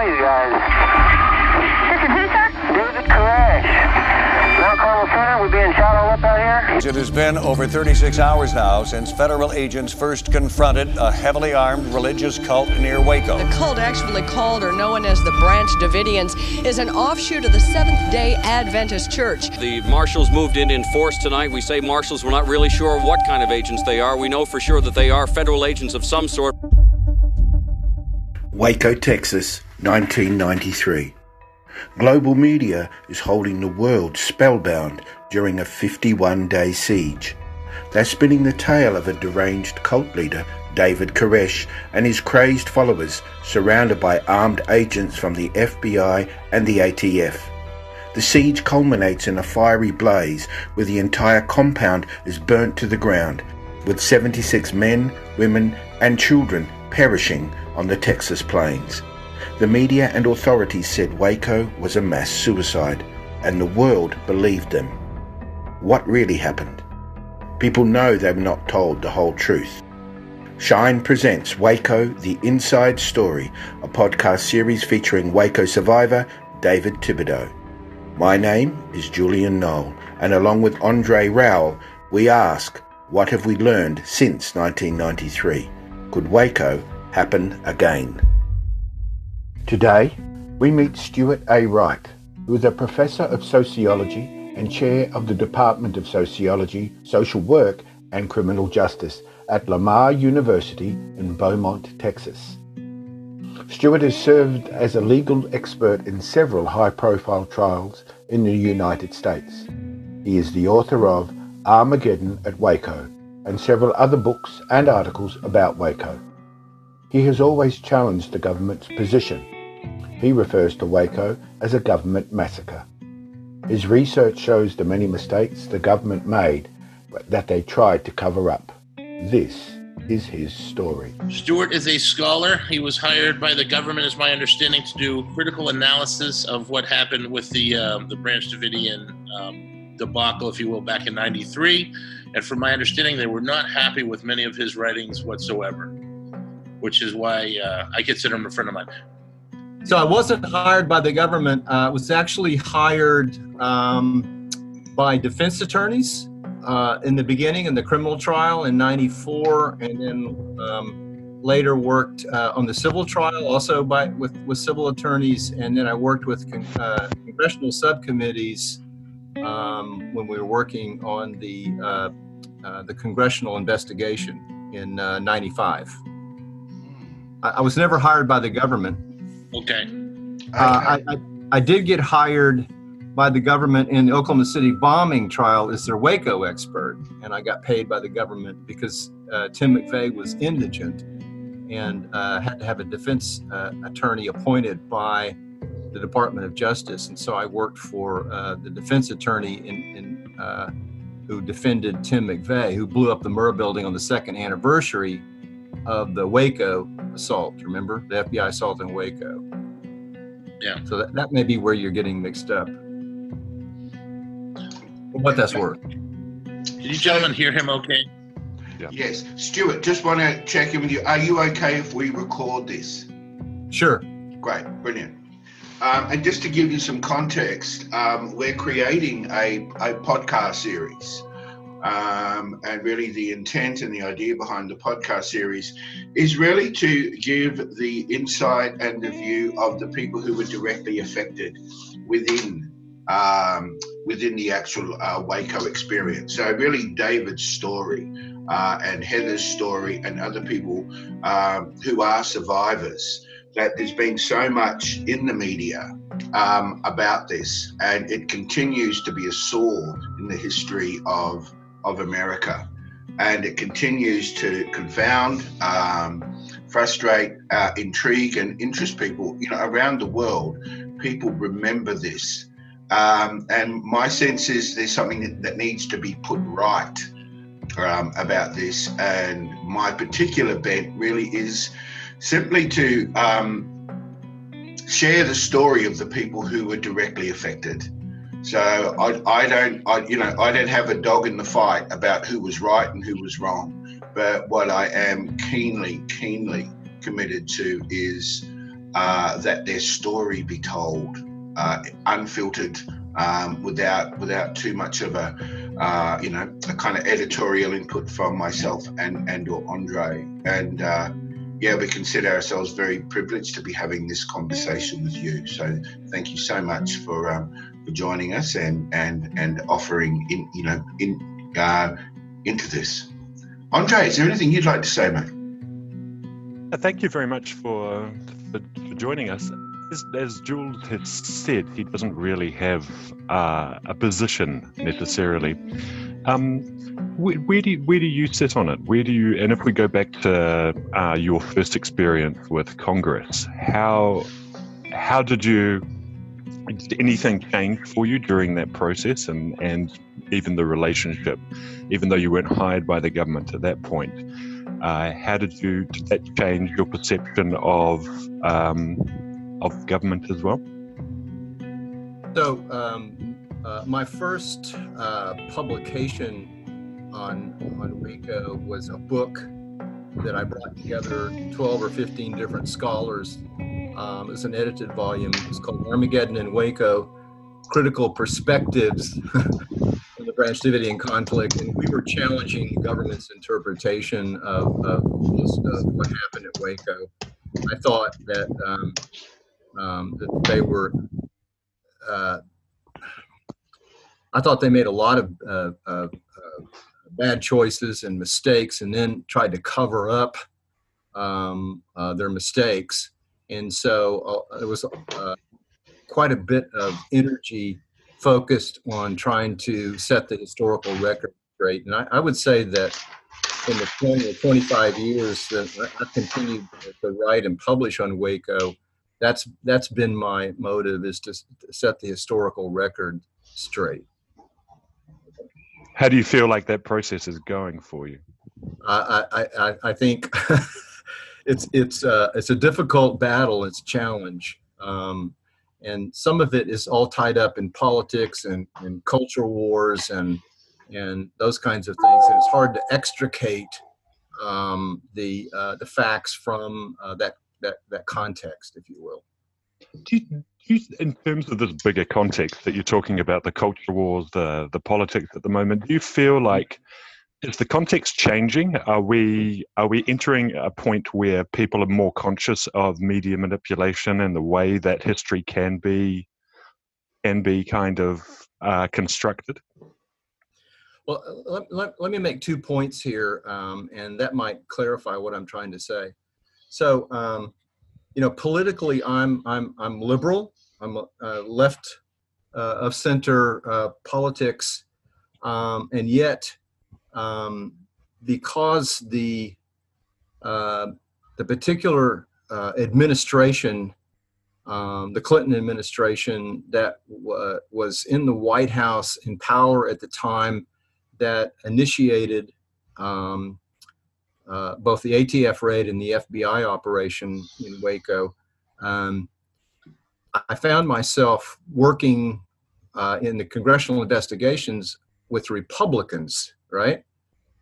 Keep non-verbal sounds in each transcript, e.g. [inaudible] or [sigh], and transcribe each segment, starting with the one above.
call you guys. This is who, sir? David Koresh. Mount Carmel Center, we're being shot all up out here. It has been over 36 hours now since federal agents first confronted a heavily armed religious cult near Waco. The cult, actually called or known as the Branch Davidians, is an offshoot of the Seventh day Adventist Church. The marshals moved in in force tonight. We say marshals, we're not really sure what kind of agents they are. We know for sure that they are federal agents of some sort. Waco, Texas, 1993. Global media is holding the world spellbound during a 51 day siege. They're spinning the tale of a deranged cult leader, David Koresh, and his crazed followers surrounded by armed agents from the FBI and the ATF. The siege culminates in a fiery blaze where the entire compound is burnt to the ground, with 76 men, women, and children perishing on the Texas plains. The media and authorities said Waco was a mass suicide, and the world believed them. What really happened? People know they were not told the whole truth. Shine presents Waco The Inside Story, a podcast series featuring Waco survivor David Thibodeau. My name is Julian Knoll, and along with Andre Rowell, we ask, what have we learned since 1993? Could Waco happen again? Today, we meet Stuart A. Wright, who is a professor of sociology and chair of the Department of Sociology, Social Work, and Criminal Justice at Lamar University in Beaumont, Texas. Stuart has served as a legal expert in several high profile trials in the United States. He is the author of Armageddon at Waco and several other books and articles about Waco. He has always challenged the government's position. He refers to Waco as a government massacre. His research shows the many mistakes the government made that they tried to cover up. This is his story. Stuart is a scholar. He was hired by the government, is my understanding, to do critical analysis of what happened with the uh, the Branch Davidian um, debacle, if you will, back in '93. And from my understanding, they were not happy with many of his writings whatsoever, which is why uh, I consider him a friend of mine. So I wasn't hired by the government. Uh, I was actually hired um, by defense attorneys uh, in the beginning in the criminal trial in '94, and then um, later worked uh, on the civil trial also by with with civil attorneys, and then I worked with con- uh, congressional subcommittees um, when we were working on the uh, the congressional investigation in '95. I, I was never hired by the government. Okay. Uh, I, I, I did get hired by the government in the Oklahoma City bombing trial as their Waco expert, and I got paid by the government because uh, Tim McVeigh was indigent and uh, had to have a defense uh, attorney appointed by the Department of Justice, and so I worked for uh, the defense attorney in, in uh, who defended Tim McVeigh, who blew up the Murrah building on the second anniversary of the Waco assault. Remember the FBI assault in Waco? Yeah. So that, that may be where you're getting mixed up. What that's worth. Did you gentlemen hear him okay? Yes. Stuart, just want to check in with you. Are you okay if we record this? Sure. Great, brilliant. Um, and just to give you some context, um, we're creating a, a podcast series. Um, and really, the intent and the idea behind the podcast series is really to give the insight and the view of the people who were directly affected within um, within the actual uh, Waco experience. So, really, David's story uh, and Heather's story and other people um, who are survivors. That there's been so much in the media um, about this, and it continues to be a sore in the history of of America, and it continues to confound, um, frustrate, uh, intrigue, and interest people. You know, around the world, people remember this, um, and my sense is there's something that, needs to be put right um, about this. And my particular bent really is simply to um, share the story of the people who were directly affected. So I, I don't, I, you know, I don't have a dog in the fight about who was right and who was wrong. But what I am keenly, keenly committed to is uh, that their story be told uh, unfiltered, um, without without too much of a uh, you know a kind of editorial input from myself and and or Andre. And uh, yeah, we consider ourselves very privileged to be having this conversation with you. So thank you so much for um, for joining us and and and offering in you know in uh, into this. Andre, is there anything you'd like to say, mate? Uh, thank you very much for, for, for joining us. As, as, Jules had said, he doesn't really have uh, a position necessarily. Um, where, where, do you, where do you sit on it? Where do you? And if we go back to uh, your first experience with Congress, how how did you? Did anything change for you during that process, and and even the relationship, even though you weren't hired by the government at that point? Uh, how did you did that change your perception of um, of government as well? So, um, uh, my first uh, publication on on Waco was a book that I brought together 12 or 15 different scholars. Um, it's an edited volume. It's called Armageddon in Waco: Critical Perspectives [laughs] on the Branch Davidian conflict, and we were challenging the government's interpretation of, of, of what happened at Waco. I thought that um, um, that they were. Uh, I thought they made a lot of uh, uh, bad choices and mistakes, and then tried to cover up um, uh, their mistakes. And so uh, was uh, quite a bit of energy focused on trying to set the historical record straight. And I, I would say that in the 20 or 25 years that I've continued to write and publish on Waco, that's that's been my motive is to set the historical record straight. How do you feel like that process is going for you? I I, I think [laughs] it's it's uh, it's a difficult battle. It's a challenge. Um, and some of it is all tied up in politics and, and culture wars and and those kinds of things. And it's hard to extricate um, the uh, the facts from uh, that that that context, if you will. Do you, do you, in terms of this bigger context that you're talking about, the culture wars, the the politics at the moment, do you feel like is the context changing? Are we are we entering a point where people are more conscious of media manipulation and the way that history can be can be kind of uh, constructed? Well, let, let, let, me make two points here, um, and that might clarify what I'm trying to say. So, um, you know, politically, I'm I'm I'm liberal. I'm uh, left uh, of center uh, politics, um, and yet um, because the uh, the particular uh, administration, um, the Clinton administration that w- was in the White House in power at the time, that initiated um, uh, both the ATF raid and the FBI operation in Waco. Um, I found myself working uh, in the congressional investigations with Republicans right?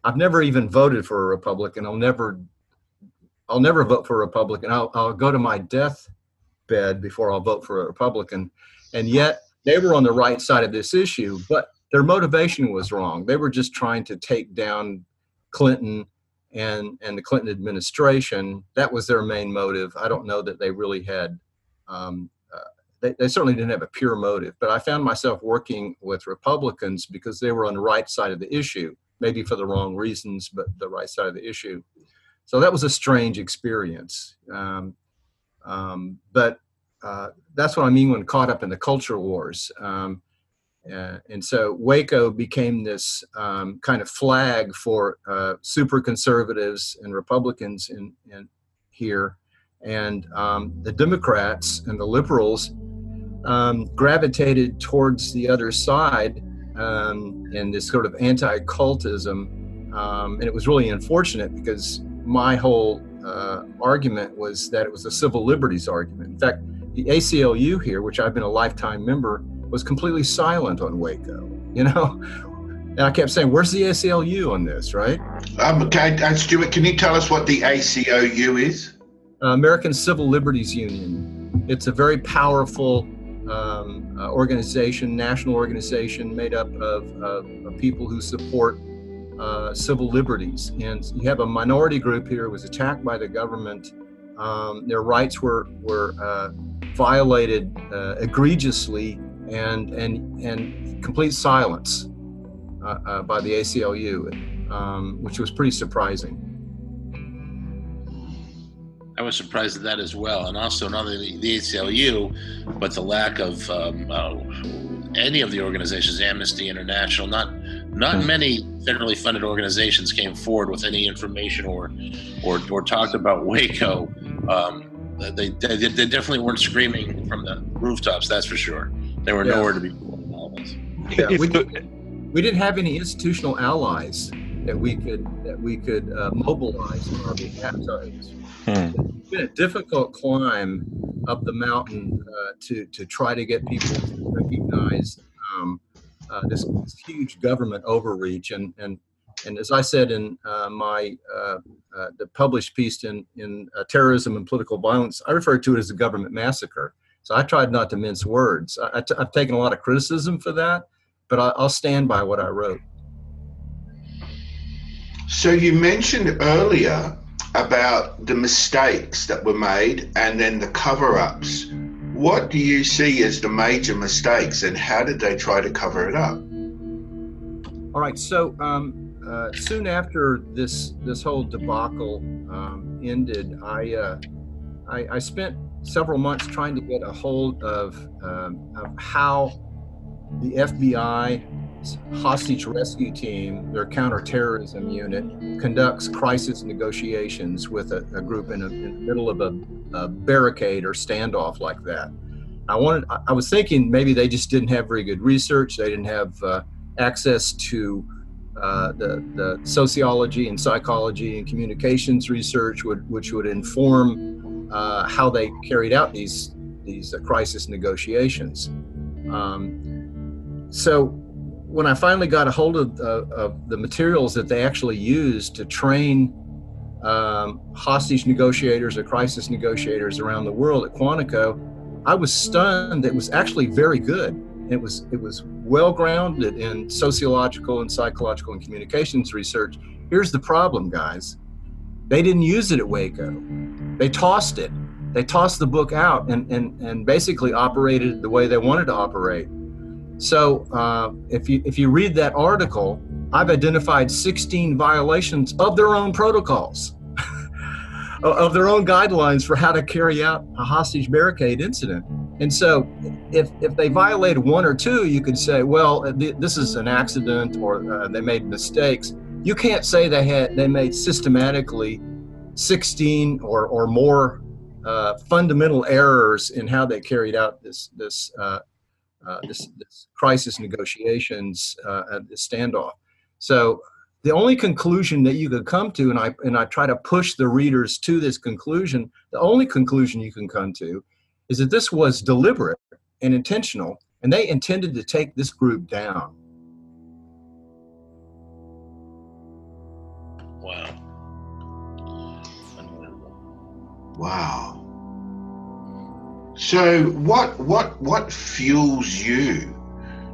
I've never even voted for a Republican. I'll never, I'll never vote for a Republican. I'll, I'll go to my death bed before I'll vote for a Republican. And yet they were on the right side of this issue, but their motivation was wrong. They were just trying to take down Clinton and and the Clinton administration. That was their main motive. I don't know that they really had. Um, uh, they, they certainly didn't have a pure motive, but I found myself working with Republicans because they were on the right side of the issue maybe for the wrong reasons, but the right side of the issue. So that was a strange experience. Um, um, but uh, that's what I mean when caught up in the culture wars. Um, uh, and so Waco became this um, kind of flag for uh, super conservatives and Republicans in, in here. And um, the Democrats and the liberals um, gravitated towards the other side um, and this sort of anti-cultism. Um, and it was really unfortunate because my whole uh, argument was that it was a civil liberties argument. In fact, the ACLU here, which I've been a lifetime member, was completely silent on Waco. You know, and I kept saying, "Where's the ACLU on this?" Right? Um, okay, uh, Stuart, can you tell us what the ACLU is? Uh, American Civil Liberties Union. It's a very powerful um, uh, organization, national organization made up of, of, of people who support uh, civil liberties. And you have a minority group here who was attacked by the government. Um, their rights were were uh, violated uh, egregiously, and and and complete silence uh, uh, by the ACLU, um, which was pretty surprising. I was surprised at that as well, and also not only the ACLU, but the lack of um, uh, any of the organizations, Amnesty International. Not not hmm. many federally funded organizations came forward with any information or or, or talked about Waco. Um, they, they, they definitely weren't screaming from the rooftops. That's for sure. They were yeah. nowhere to be found. All of us. Yeah, we, we didn't have any institutional allies that we could that we could uh, mobilize on our behalf. So it's, hmm. it's been a difficult climb up the mountain uh, to to try to get people to recognize um, uh, this, this, huge government overreach and and and as I said in uh, my uh, uh, the published piece in in terrorism and political violence, I refer to it as a government massacre. So I tried not to mince words. I, have taken a lot of criticism for that, but I, I'll stand by what I wrote. So you mentioned earlier about the mistakes that were made and then the cover ups. What do you see as the major mistakes and how did they try to cover it up? All right, so um, uh, soon after this this whole debacle um, ended, I, uh, I, I spent several months trying to get a hold of, um, of how the FBI hostage rescue team, their counterterrorism unit, conducts crisis negotiations with a, a group in, a, in, the middle of a, a, barricade or standoff like that. I wanted, I was thinking maybe they just didn't have very good research. They didn't have uh, access to uh, the, the sociology and psychology and communications research, would, which would inform uh, how they carried out these these uh, crisis negotiations. Um, so when I finally got a hold of, of the materials that they actually used to train um, hostage negotiators or crisis negotiators around the world at Quantico, I was stunned. It was actually very good. It was it was well grounded in sociological and psychological and communications research. Here's the problem, guys. They didn't use it at Waco. They tossed it. They tossed the book out and, and, and basically operated the way they wanted to operate. So uh, if you if you read that article, I've identified 16 violations of their own protocols, [laughs] of their own guidelines for how to carry out a hostage barricade incident. And so, if if they violated one or two, you could say, well, uh, this is an accident, or uh, they made mistakes. You can't say they had they made systematically 16 or or more uh, fundamental errors in how they carried out this this uh, uh, this, this, crisis negotiations uh, standoff. So the only conclusion that you could come to, and I and I try to push the readers to this conclusion. The only conclusion you can come to is that this was deliberate and intentional, and they intended to take this group down. Wow. Wow. So what what what fuels you,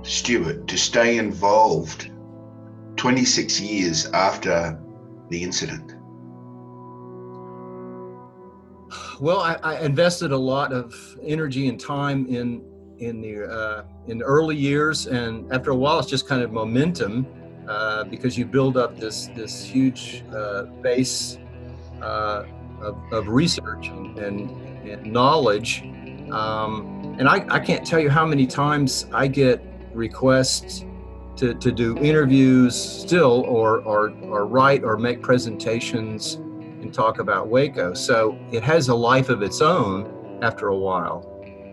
Stuart, to stay involved 26 years after the incident? Well, I, I invested a lot of energy and time in in the uh, in the early years, and after a while, it's just kind of momentum uh, because you build up this this huge uh, base uh, of, of research and, and, and knowledge um, and I, I can't tell you how many times I get requests to, to do interviews still or, or, or write or make presentations and talk about Waco. So it has a life of its own after a while.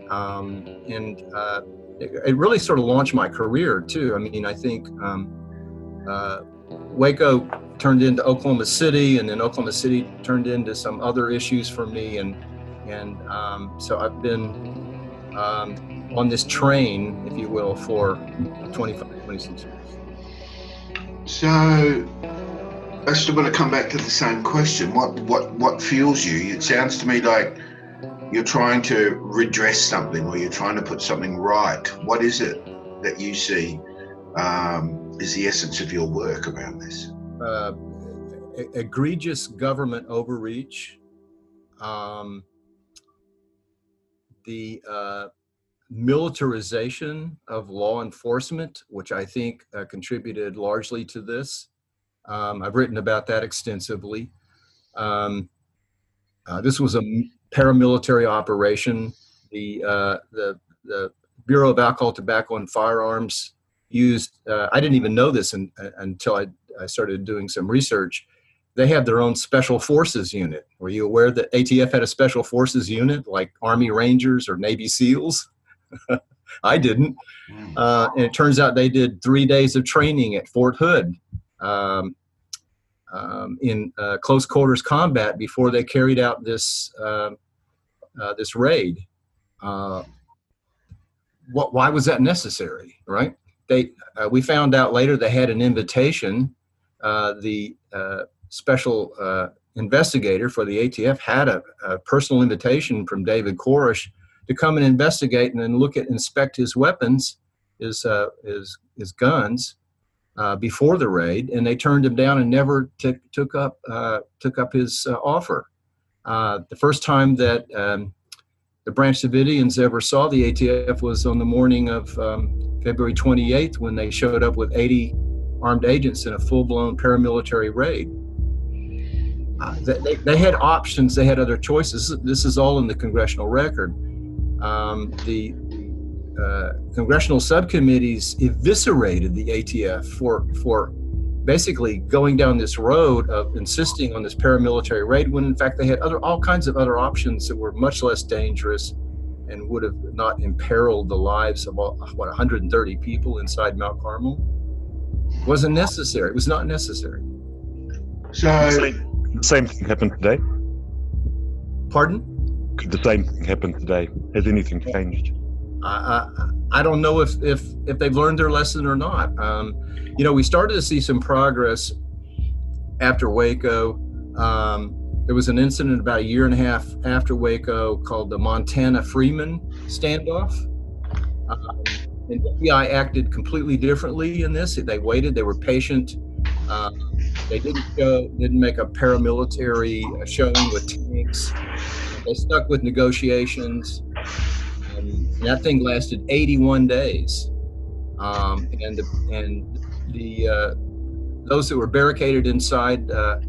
Um, and uh, it, it, really sort of launched my career too. I mean, I think um, uh, Waco turned into Oklahoma City, and then Oklahoma City turned into some other issues for me. And and um, so I've been um, on this train, if you will, for 25, 26 years. So I still want to come back to the same question. What what what fuels you? It sounds to me like you're trying to redress something or you're trying to put something right. What is it that you see um, is the essence of your work around this? Uh, egregious government overreach, um, the uh, militarization of law enforcement, which I think uh, contributed largely to this. Um, I've written about that extensively. Um, uh, this was a paramilitary operation. The, uh, the, the Bureau of Alcohol, Tobacco, and Firearms used, uh, I didn't even know this in, until I, I started doing some research. They have their own special forces unit. Were you aware that ATF had a special forces unit like Army Rangers or Navy SEALs? [laughs] I didn't. Hmm. Uh, and it turns out they did three days of training at Fort Hood um, um, in uh, close quarters combat before they carried out this uh, uh this raid. Uh, what? Why was that necessary? Right? They uh, we found out later they had an invitation. The special investigator for the ATF had a, a personal invitation from David Koresh to come and investigate and then look at inspect his weapons, his uh, his his guns uh, before the raid, and they turned him down and never t- took up uh, took up his uh, offer. Uh, the first time that um, the Branch Davidians ever saw the ATF was on the morning of um, February 28th when they showed up with 80 armed agents in a full-blown paramilitary raid. Uh, they, they had options. They had other choices. This is all in the congressional record um, the uh, congressional subcommittees eviscerated the ATF for for basically going down this road of insisting on this paramilitary raid when in fact they had other all kinds of other options that were much less dangerous and would have not imperiled the lives of all, what 130 people inside Mount Carmel. It wasn't necessary. It was not necessary. So the same thing happened today. Pardon? Could the same thing happen today? Has anything changed? I, I, I don't know if, if, if they've learned their lesson or not. Um, you know, we started to see some progress after Waco. Um, there was an incident about a year and a half after Waco called the Montana Freemen standoff. Um, and FBI acted completely differently in this. They waited, they were patient. Uh, they didn't show, didn't make a paramilitary showing with tanks. They stuck with negotiations. and that thing lasted 81 days. Um, and the, and the uh, those that were barricaded inside uh,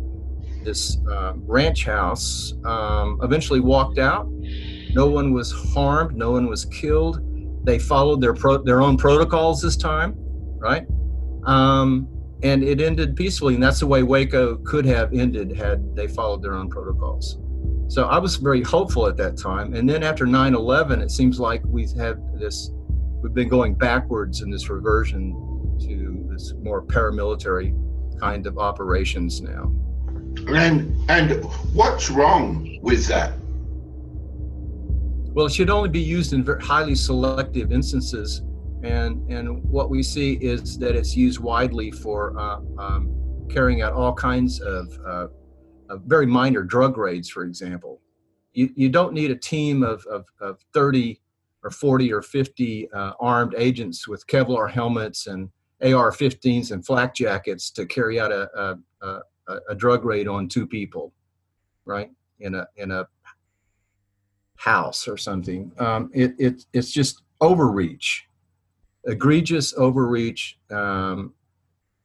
this uh, ranch house um, eventually walked out. No one was harmed. No one was killed. They followed their pro- their own protocols this time, right? Um, and it ended peacefully. And that's the way Waco could have ended had they followed their own protocols. So I was very hopeful at that time. And then after 9 11, it seems like we have had this, we've been going backwards in this reversion to this more paramilitary kind of operations now. And, and what's wrong with that? Well, it should only be used in highly selective instances. And, and what we see is that it's used widely for uh, um, carrying out all kinds of uh, uh, very minor drug raids, for example. You, you don't need a team of, of, of 30 or 40 or 50 uh, armed agents with Kevlar helmets and AR 15s and flak jackets to carry out a, a, a, a drug raid on two people, right? In a, in a house or something. Um, it, it, it's just overreach, egregious overreach, um,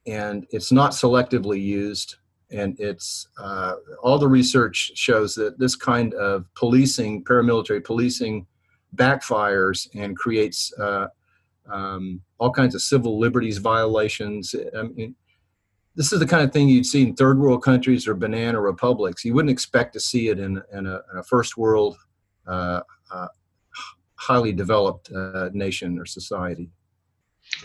and it's not selectively used and it's uh, all the research shows that this kind of policing, paramilitary policing, backfires and creates uh, um, all kinds of civil liberties violations. I mean, this is the kind of thing you'd see in third world countries or banana republics. You wouldn't expect to see it in, in, a, in a, first world, highly developed uh, nation or society.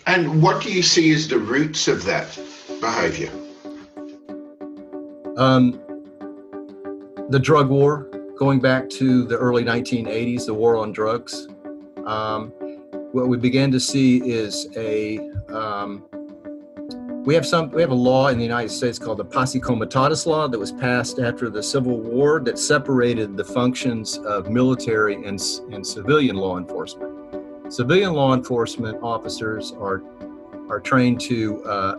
And what do you see as the roots of that behavior? Um, the drug war, going back to the early 1980s, the war on drugs. Um, what we began to see is a um, we have some. We have a law in the United States called the Posse Comitatus Law that was passed after the Civil War that separated the functions of military and, and civilian law enforcement. Civilian law enforcement officers are are trained to uh,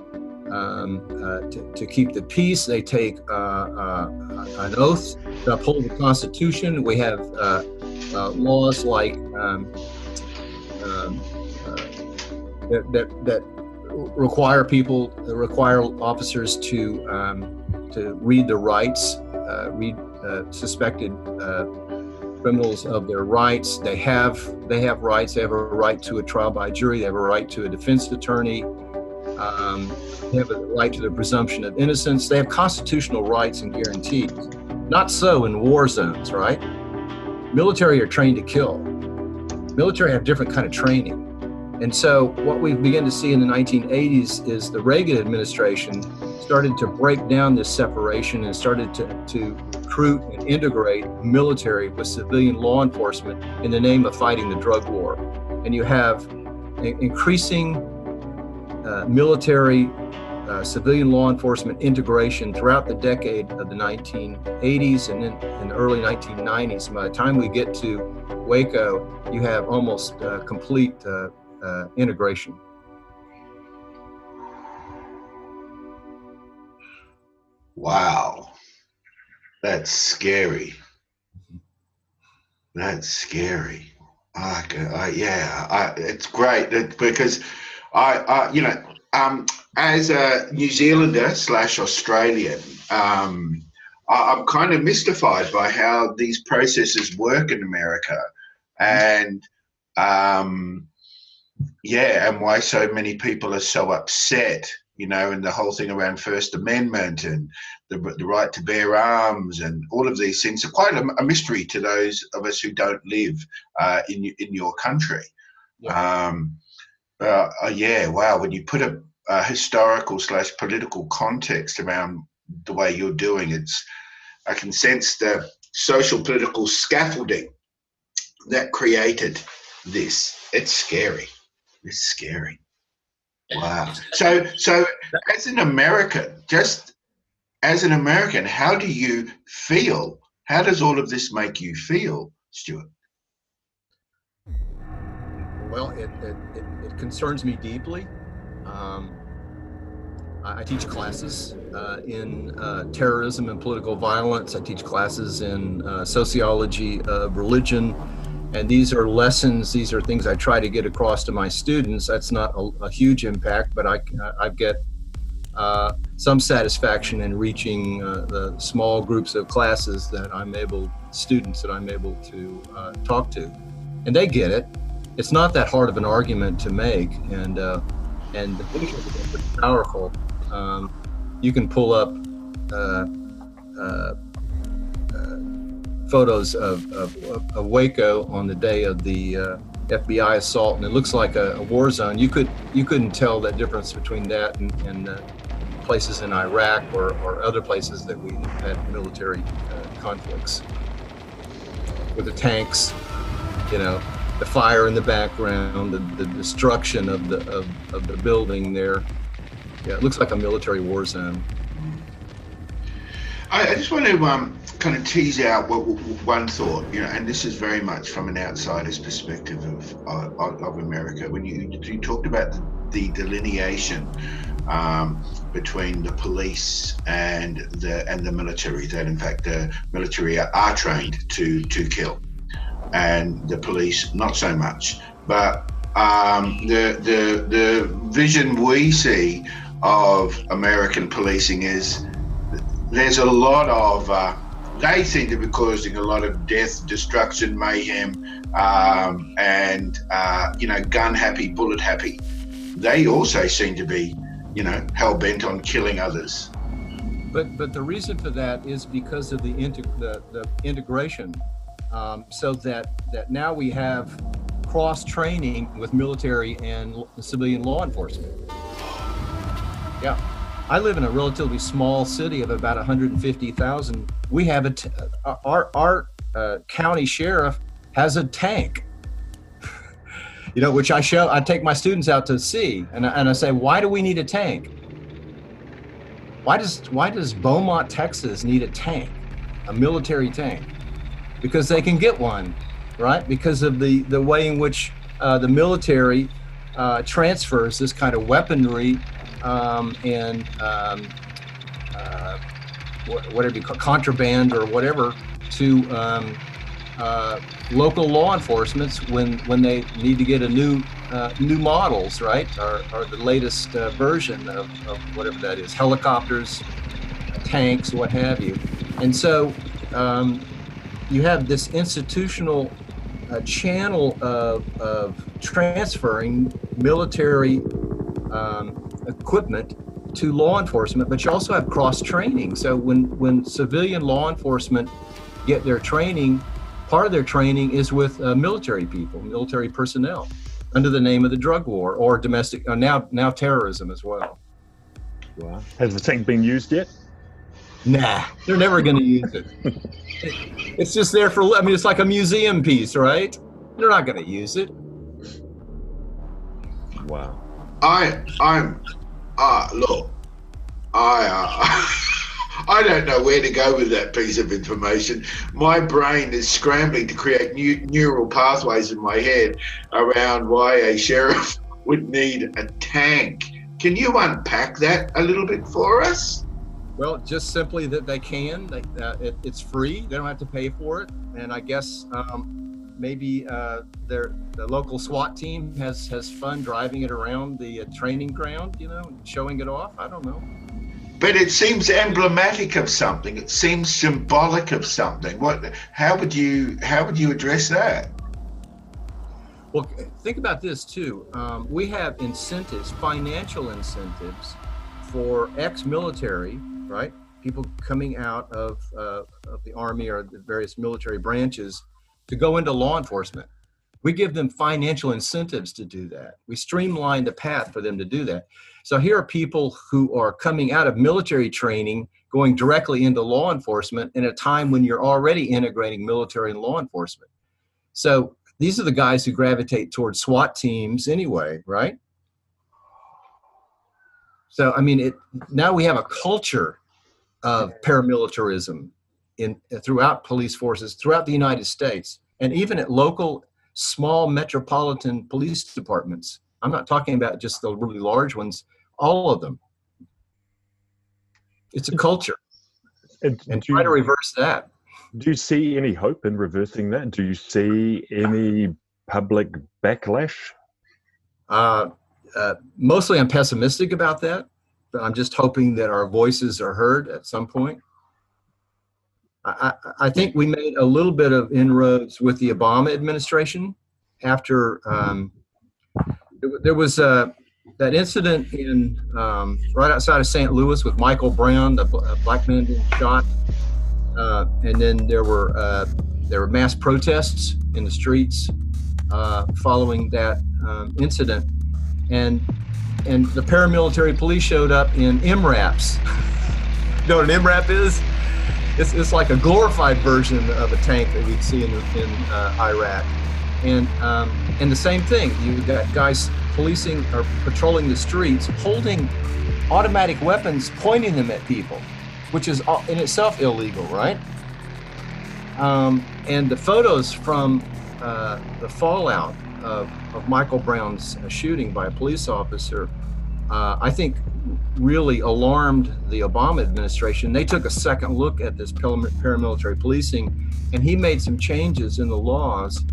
um, uh, to, to, keep the peace. They take uh, uh an oath to uphold the Constitution. We have uh, uh, laws like um, um, that, that, that require people require officers to um, to read the rights, uh, read uh, suspected uh, criminals of their rights. They have they have rights. They have a right to a trial by jury. They have a right to a defense attorney. Um, they have a right to the presumption of innocence. They have constitutional rights and guarantees. Not so in war zones, right? Military are trained to kill. Military have different kind of training. And so, what we begin to see in the 1980s is the Reagan administration started to break down this separation and started to, to recruit and integrate military with civilian law enforcement in the name of fighting the drug war. And you have increasing uh, military uh, civilian law enforcement integration throughout the decade of the 1980s and then in the early 1990s. By the time we get to Waco, you have almost uh, complete uh, uh, integration. Wow, that's scary. That's scary. I, I yeah, I, it's great because I, I, you know, um, as a New Zealander slash Australian, um, I, am kind of mystified by how these processes work in America, and um, yeah, and why so many people are so upset, you know, and the whole thing around First Amendment and the, the right to bear arms and all of these things are quite a, a mystery to those of us who don't live uh, in in your country. Yeah. Um, uh, uh, yeah, wow. When you put a, a historical slash political context around the way you're doing, it's I can sense the social political scaffolding that created this. It's scary. It's scary. Wow. So, so as an American, just as an American, how do you feel? How does all of this make you feel, Stuart? Well, it, it, it, it concerns me deeply. Um, I teach classes uh, in uh, terrorism and political violence. I teach classes in uh, sociology of religion and these are lessons these are things i try to get across to my students. That's not a, a huge impact but i i get uh, some satisfaction in reaching uh, the small groups of classes that i'm able students that i'm able to uh, talk to. And they get it. It's not that hard of an argument to make and uh, and the visuals powerful. Um, you can pull up uh, uh, photos of, of, of, Waco on the day of the uh, FBI assault, and it looks like a, a, war zone. You could you couldn't tell that difference between that and, and uh, places in Iraq or, or other places that we had military uh, conflicts with the tanks, you know, the fire in the background, the, the destruction of the of, of the building there. Yeah, it looks like a military war zone. I, I just want to um, kind of tease out what, one thought, you know, and this is very much from an outsider's perspective of of, of America. When you you talked about the, the delineation um, between the police and the and the military, that in fact the military are, are trained to to kill, and the police not so much. But um, the the the vision we see of American policing is there's a lot of uh, they seem to be causing a lot of death, destruction, mayhem, um, and uh, you know, gun happy, bullet happy. They also seem to be, you know, hell bent on killing others. But but the reason for that is because of the integ- the, the integration, um, so that that now we have cross training with military and civilian law enforcement. Yeah. I live in a relatively small city of about 150,000. We have a t- uh, our our uh, county sheriff has a tank. [laughs] you know, which I show I take my students out to see, and I, and I say, why do we need a tank? why does why does Beaumont, Texas, need a tank, a military tank? Because they can get one, right? Because of the the way in which uh, the military uh, transfers this kind of weaponry um, and um, uh, whatever you call contraband or whatever to um, uh, local law enforcement when when they need to get a new uh, new models, right, or, or the latest uh, version of, of, whatever that is, helicopters, tanks, what have you. And so um, you have this institutional uh, channel of, of transferring military um, equipment to law enforcement, but you also have cross training. So when when civilian law enforcement get their training, part of their training is with uh, military people, military personnel, under the name of the drug war or domestic uh, now now terrorism as well. Wow. Has the tank been used yet? Nah, they're never going to use it. [laughs] It's just there for. I mean, it's like a museum piece, right? They're not going to use it. Wow. I I'm uh look, I uh, [laughs] I don't know where to go with that piece of information. My brain is scrambling to create new neural pathways in my head around why a sheriff [laughs] would need a tank. Can you unpack that a little bit for us? Well, just simply that they can. They, uh, it, it's free. They don't have to pay for it. And I guess um, maybe uh, their the local SWAT team has has fun driving it around the uh, training ground, you know, showing it off. I don't know. But it seems emblematic of something. It seems symbolic of something. What? How would you how would you address that? Well, think about this too. Um, we have incentives, financial incentives, for ex-military, right? People coming out of uh, of the army or the various military branches to go into law enforcement. We give them financial incentives to do that. We streamline the path for them to do that. So here are people who are coming out of military training, going directly into law enforcement in a time when you're already integrating military and law enforcement. So these are the guys who gravitate towards SWAT teams anyway, right? So I mean, it now we have a culture of paramilitarism in throughout police forces throughout the United States and even at local small metropolitan police departments. I'm not talking about just the really large ones, all of them. It's a culture. And, and try you, to reverse that. Do you see any hope in reversing that? Do you see any public backlash? Uh, uh, mostly I'm pessimistic about that, but I'm just hoping that our voices are heard at some point. I, I think we made a little bit of inroads with the Obama administration after um, there was uh, that incident in um, right outside of St. Louis with Michael Brown, the black man being shot, uh, and then there were uh, there were mass protests in the streets uh, following that um, incident, and and the paramilitary police showed up in MRAPs. you know what an MRAP is? It's, it's like a glorified version of a tank that we'd see in, in uh, Iraq. And, um, and the same thing, you've got guys policing or patrolling the streets, holding automatic weapons, pointing them at people, which is in itself illegal, right? Um, and the photos from uh, the fallout of, of Michael Brown's uh, shooting by a police officer, uh, I think really alarmed the Obama administration. They took a second look at this paramilitary policing, and he made some changes in the laws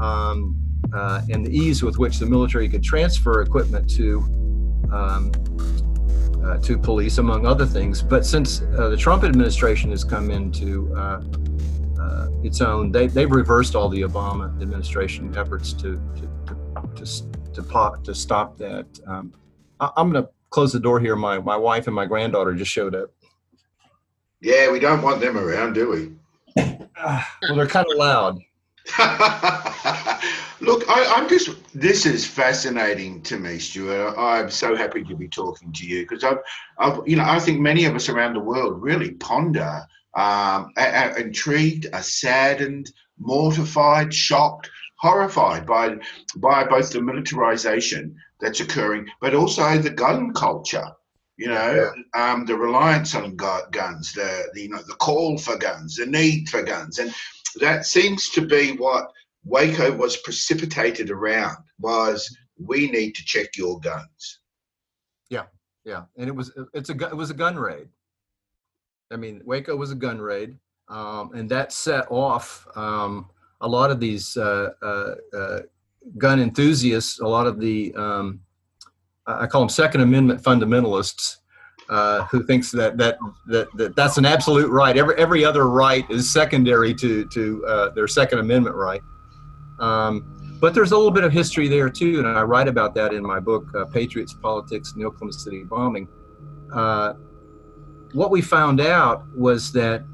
um, uh, and the ease with which the military could transfer equipment to um, uh, to police, among other things. But since uh, the Trump administration has come into uh, uh, its own, they, they've reversed all the Obama administration efforts to to to, to, to, to stop that. Um, I, I'm going to close the door here. My my wife and my granddaughter just showed up. Yeah, we don't want them around, do we? Uh, [sighs] well, they're kind of loud. [laughs] Look, I, am just. This is fascinating to me, Stuart. I'm so happy to be talking to you because I've, I've, you know, I think many of us around the world really ponder, um, are, are intrigued, are saddened, mortified, shocked, horrified by by both the militarization that's occurring, but also the gun culture. You know, um, the reliance on gu- guns, the, the you know the call for guns, the need for guns, and that seems to be what Waco was precipitated around. Was we need to check your guns? Yeah, yeah, and it was it's a it was a gun raid. I mean, Waco was a gun raid, um, and that set off um, a lot of these uh, uh, uh, gun enthusiasts, a lot of the um, I call them Second Amendment fundamentalists, uh, who thinks that, that that that that's an absolute right. Every every other right is secondary to to uh, their Second Amendment right. Um, but there's a little bit of history there too, and I write about that in my book, uh, Patriots, Politics, and the Oklahoma City Bombing. Uh, what we found out was that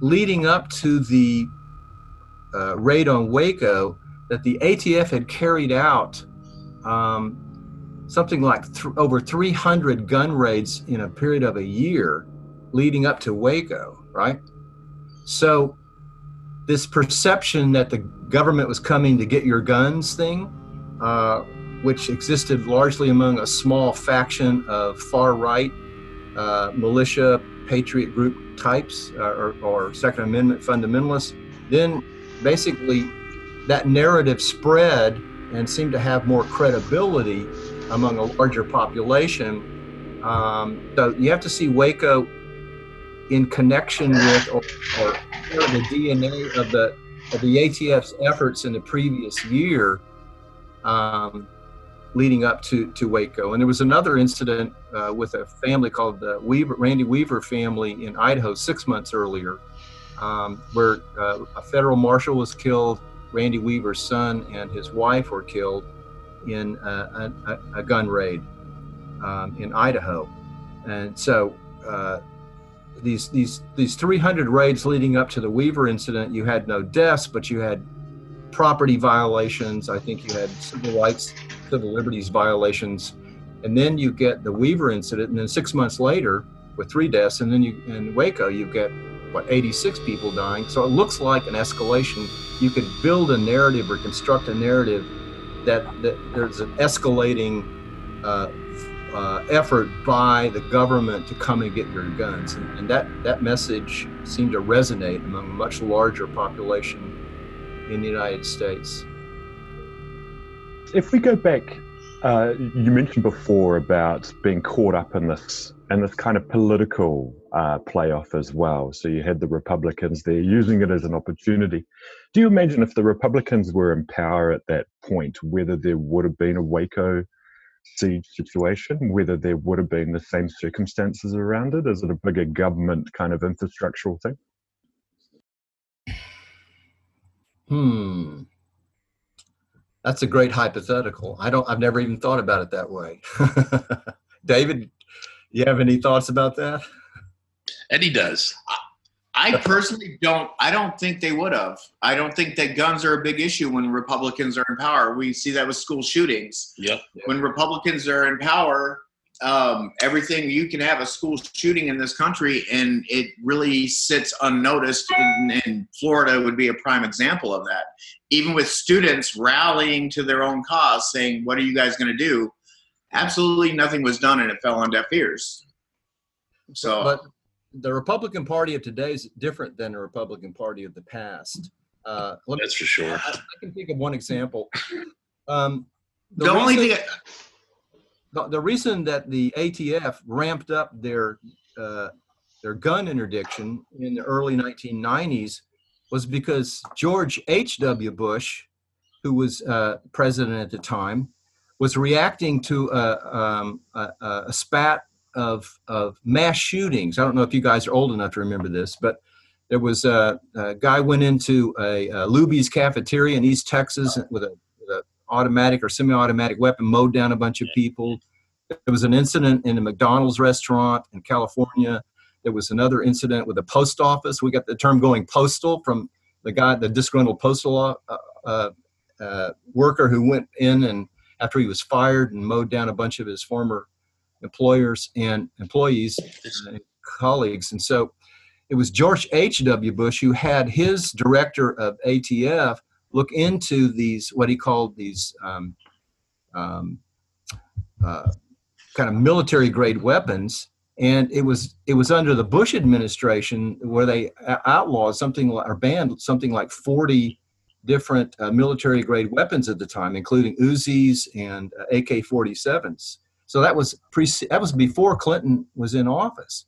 leading up to the uh, raid on Waco, that the ATF had carried out um, something like th- over 300 gun raids in a period of a year leading up to Waco, right? So, this perception that the government was coming to get your guns thing, uh, which existed largely among a small faction of far right uh, militia, patriot group types, uh, or, or Second Amendment fundamentalists, then basically that narrative spread and seemed to have more credibility among a larger population. Um, so you have to see Waco in connection with or, or the DNA of the of the ATF's efforts in the previous year um, leading up to, to Waco. And there was another incident uh, with a family called the Weaver, Randy Weaver family in Idaho six months earlier, um, where uh, a federal marshal was killed, Randy Weaver's son and his wife were killed in a, a, a gun raid um, in Idaho. And so uh, these these these 300 raids leading up to the Weaver incident, you had no deaths, but you had property violations. I think you had civil rights, civil liberties violations, and then you get the Weaver incident, and then six months later, with three deaths, and then you in Waco you get what 86 people dying. So it looks like an escalation. You could build a narrative or construct a narrative that, that there's an escalating uh, uh, effort by the government to come and get your guns. And, and, that, that message seemed to resonate among a much larger population in the United States. If we go back, uh, you mentioned before about being caught up in this and this kind of political uh, playoff as well. So you had the Republicans there using it as an opportunity. Do you imagine if the Republicans were in power at that point, whether there would have been a Waco siege situation, whether there would have been the same circumstances around it? Is it a bigger government kind of infrastructural thing? Hmm. That's a great hypothetical. I don't. I've never even thought about it that way. [laughs] David, you have any thoughts about that? Eddie does. I [laughs] personally don't. I don't think they would have. I don't think that guns are a big issue when Republicans are in power. We see that with school shootings. Yep. When Republicans are in power, um, everything you can have a school shooting in this country, and it really sits unnoticed. And, and Florida would be a prime example of that. Even with students rallying to their own cause, saying, "What are you guys going to do?" Absolutely nothing was done, and it fell on deaf ears. So, but the Republican Party of today is different than the Republican Party of the past. Uh, me, That's for sure. I, I, can think of one example. Um, the, the only thing. The, the, reason that the ATF ramped up their uh, their gun interdiction in the early 1990s was because George H.W. Bush, who was uh, president at the time, was reacting to a, um, a, a spat of, of mass shootings. I don't know if you guys are old enough to remember this, but there was a, a guy went into a, a Luby's cafeteria in East Texas with a automatic or semi-automatic weapon, mowed down a bunch of people. There was an incident in a McDonald's restaurant in California. There was another incident with a post office. We got the term going postal from the guy, the disgruntled postal uh, uh, uh, worker who went in and after he was fired and mowed down a bunch of his former employers and employees and colleagues. And so it was George H.W. Bush who had his director of ATF look into these, what he called these um, um, uh, kind of military grade weapons. And it was it was under the Bush administration where they outlawed something or banned something like 40 different uh, military grade weapons at the time, including Uzis and uh, AK-47s. So that was pre that was before Clinton was in office.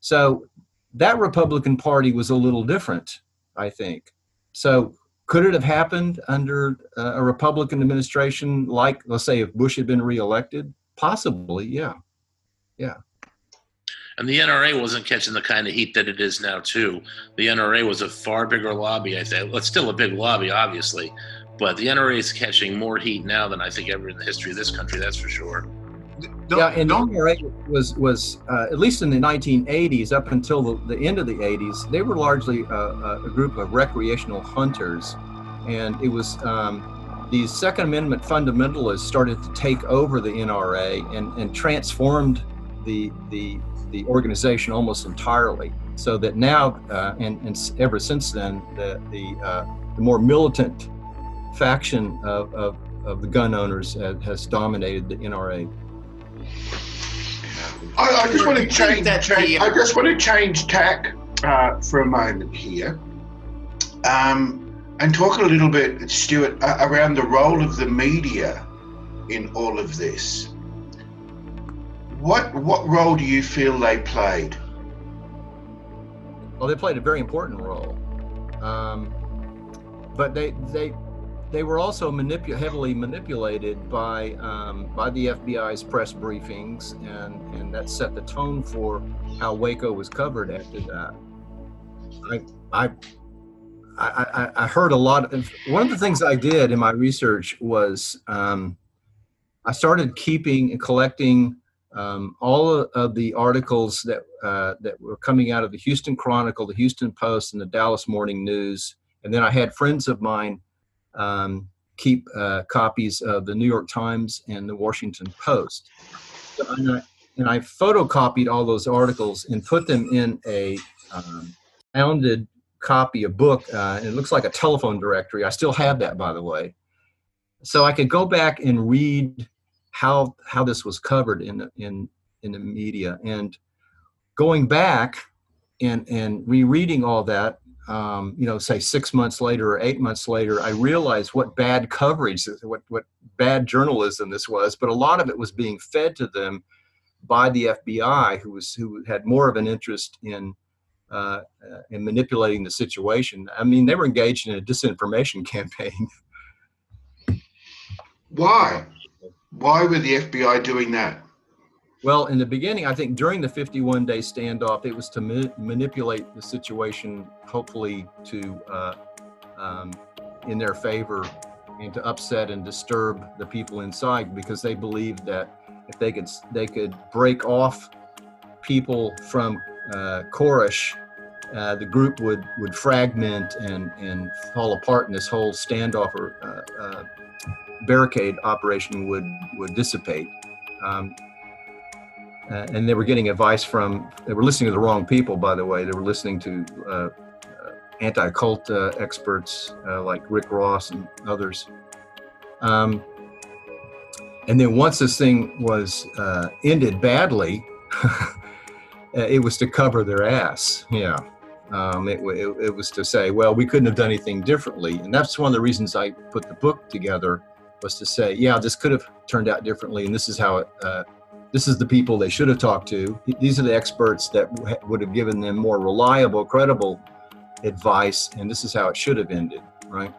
So that Republican Party was a little different, I think. So could it have happened under uh, a Republican administration, like let's say if Bush had been reelected? Possibly, yeah, yeah. And the NRA wasn't catching the kind of heat that it is now, too. The NRA was a far bigger lobby. I think it's still a big lobby, obviously, but the NRA is catching more heat now than I think ever in the history of this country. That's for sure. Don't, yeah, and NRA was was uh, at least in the 1980s, up until the, the end of the 80s, they were largely a, a group of recreational hunters, and it was um, these Second Amendment fundamentalists started to take over the NRA and, and transformed the the the organization almost entirely. So that now, uh, and, and ever since then, the the, uh, the more militant faction of, of, of the gun owners has, has dominated the NRA. I, I, just want to change. change I just want to change tack uh, for a moment here, um, and talk a little bit, Stuart, uh, around the role of the media in all of this. What what role do you feel they played? Well, they played a very important role, um, but they they they were also manipu- heavily manipulated by um, by the FBI's press briefings, and and that set the tone for how Waco was covered after that. I I. I, I heard a lot of one of the things I did in my research was um, I started keeping and collecting um, all of the articles that uh, that were coming out of the Houston Chronicle, the Houston Post, and the Dallas Morning News. And then I had friends of mine um, keep uh, copies of the New York Times and the Washington Post. And, I, and, I, photocopied all those articles and put them in a um, copy, a book. Uh, it looks like a telephone directory. I still have that, by the way. So I could go back and read how how this was covered in in in the media and going back and and rereading all that um, you know say six months later or eight months later i realized what bad coverage what what bad journalism this was but a lot of it was being fed to them by the fbi who was who had more of an interest in uh, in manipulating the situation. I mean they were engaged in a disinformation [laughs] campaign. Why? Why were the FBI doing that? Well, in the beginning, I think during the 51 day standoff, it was to ma- manipulate the situation, hopefully to uh, um, in their favor and to upset and disturb the people inside because they believed that if they could they could break off people from uh, Koresh, uh, the group would would fragment and and fall apart and this whole standoff or uh, uh barricade operation would would dissipate. Um, uh, and they were getting advice from they were listening to the wrong people by the way. They were listening to uh, uh, anti-cult uh, experts uh, like rick ross and others. Um, and then once this thing was uh, ended badly [laughs] it was to cover their ass. Yeah. Um, it, it, it was to say well we couldn't have done anything differently. And that's one of the reasons i put the book together was to say, yeah, this could have turned out differently, and this is how it. This is the people they should have talked to. These are the experts that would have given them more reliable, credible advice, and this is how it should have ended, right?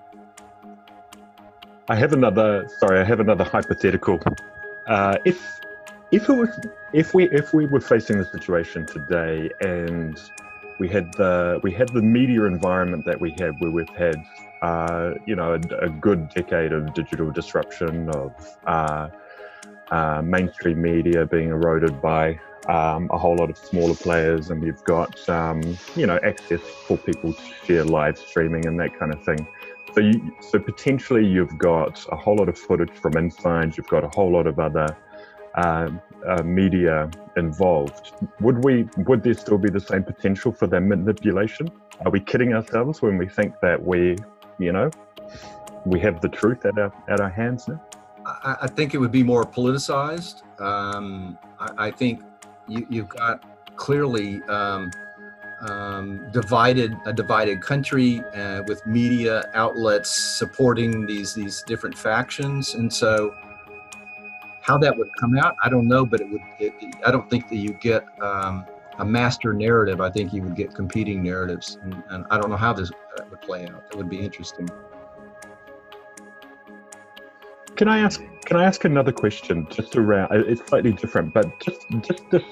I have another. Sorry, I have another hypothetical. Uh, if if it was if we if we were facing the situation today and we had the we had the media environment that we had where we've had uh, you know, a, a, good decade of digital disruption, of uh, uh, mainstream media being eroded by um, a whole lot of smaller players, and you've got, um, you know, access for people to share live streaming and that kind of thing. So, you, so potentially you've got a whole lot of footage from inside. You've got a whole lot of other uh, uh, media involved. Would we? Would there still be the same potential for that manipulation? Are we kidding ourselves when we think that we you know, we have the truth at our at our hands now. I, I think it would be more politicized. Um, I, I think you, you've got clearly um, um, divided a divided country uh, with media outlets supporting these these different factions, and so how that would come out, I don't know, but it would. It, I don't think that you get um, a master narrative. I think you would get competing narratives, and, and I don't know how this uh, would play out. It would be interesting. Can I ask? Can I ask another question? Just around, it's slightly different, but just just this,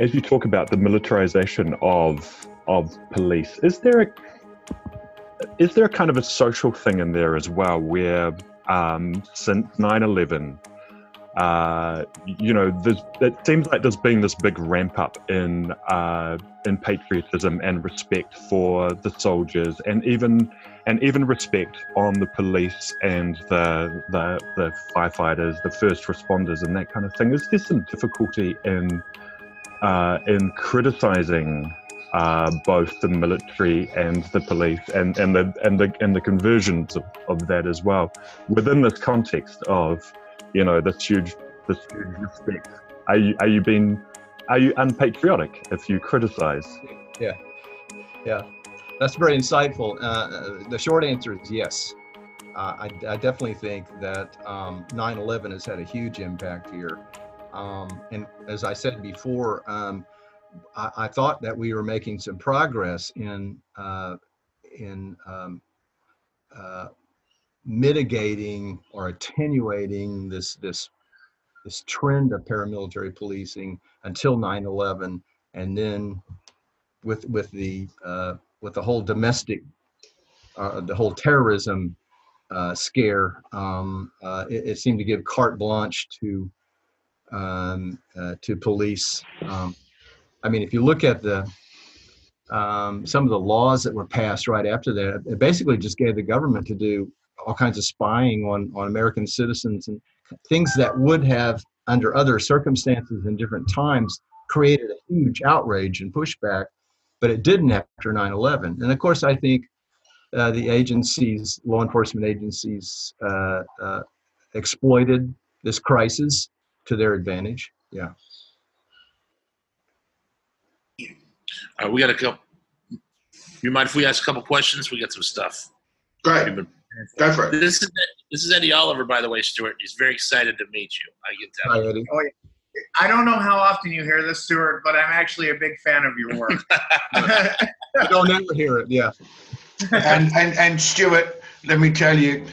as you talk about the militarization of of police, is there a is there a kind of a social thing in there as well, where um, since 9/11, uh, you know, it seems like there's been this big ramp up in uh, in patriotism and respect for the soldiers, and even and even respect on the police and the, the the firefighters, the first responders, and that kind of thing. Is there some difficulty in uh, in criticizing uh, both the military and the police, and, and the and the and the conversions of, of that as well within this context of you know this huge this huge respect? Are you are you being are you unpatriotic if you criticize? Yeah, yeah. That's very insightful. Uh, uh, the short answer is yes. Uh, I, I, definitely think that um, 9/11 has had a huge impact here. Um, and as I said before, um, I, I, thought that we were making some progress in uh, in um, uh, mitigating or attenuating this this this trend of paramilitary policing until 9/11, and then with with the uh, with the whole domestic, uh, the whole terrorism uh, scare, um, uh, it, it, seemed to give carte blanche to um, uh, to police. Um, I mean, if you look at the um, some of the laws that were passed right after that, it basically just gave the government to do all kinds of spying on on American citizens and things that would have, under other circumstances and different times, created a huge outrage and pushback but it didn't after 9/11. And of course, I think uh, the agencies, law enforcement agencies, uh, uh, exploited this crisis to their advantage. Yeah. Uh, we got a couple. You mind if we ask a couple questions? We got some stuff. Go ahead. Go for it. This is this is Eddie Oliver, by the way, Stuart. He's very excited to meet you. I can tell. Hi, Eddie. Oh, yeah. I don't know how often you hear this, Stuart, but I'm actually a big fan of your work. [laughs] I don't ever hear it. Yeah. and, and and Stuart, let me tell you,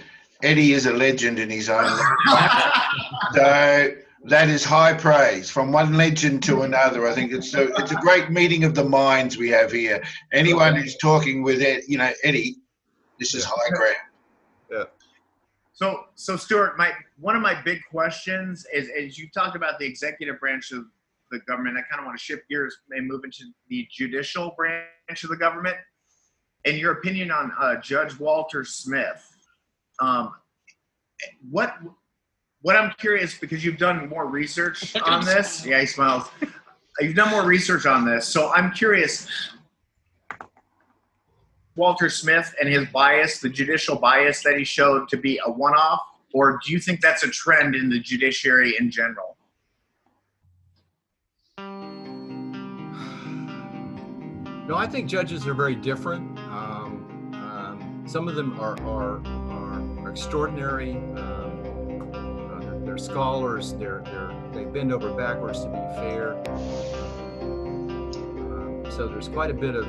Eddie is a legend in his own right. [laughs] so that is high praise from one legend to another. I think it's a, it's a great meeting of the minds we have here. Anyone who's talking with Ed, you know Eddie, this is high ground. So, so Stuart, my one of my big questions is, as you talked about the executive branch of the government, I kind of want to shift gears and move into the judicial branch of the government. In your opinion on uh, Judge Walter Smith, um, what what I'm curious because you've done more research [laughs] on this. Yeah, he smiles. You've done more research on this, so I'm curious. Walter Smith and his bias, the judicial bias that he showed to be a one off? Or do you think that's a trend in the judiciary in general? No, I think judges are very different. Um, um, some of them are, are, are extraordinary. Um, uh, they're, they're, scholars. They're, they're, they bend over backwards to be fair. Um, so there's quite a bit of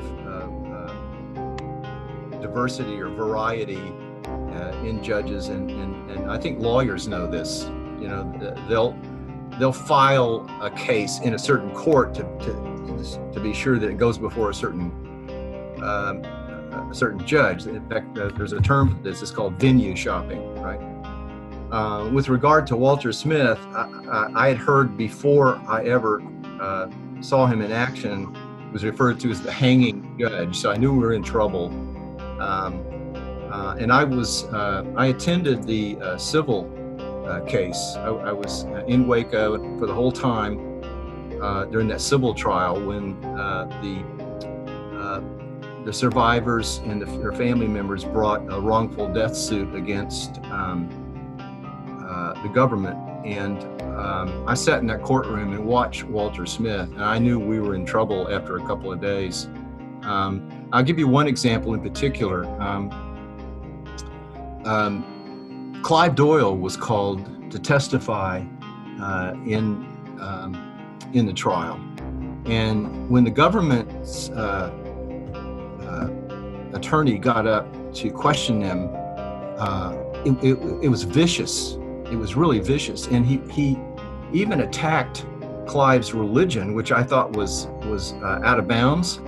diversity or variety uh, in judges, and, and, and I think lawyers know this. You know, they'll they'll file a case in a certain court to, to, to be sure that it goes before a certain um, a certain judge. In fact, uh, there's a term for this. It's called venue shopping, right? Uh, with regard to Walter Smith, I, I, had heard before I ever uh, saw him in action was referred to as the hanging judge. So I knew we were in trouble um, uh, and I was, uh, I attended the uh, civil uh, case. I, I, was in Waco for the whole time uh, during that civil trial when the the survivors and the, their family members brought a wrongful death suit against um, the government. And um, I sat in that courtroom and watched Walter Smith, and I knew we were in trouble after a couple of days. Um, I'll give you one example in particular. Um, um Clive Doyle was called to testify uh, in um, in the trial, and when the government's uh, uh, attorney got up to question him, uh, it, it, it was vicious. It was really vicious, and he he even attacked Clive's religion, which I thought was was uh, out of bounds.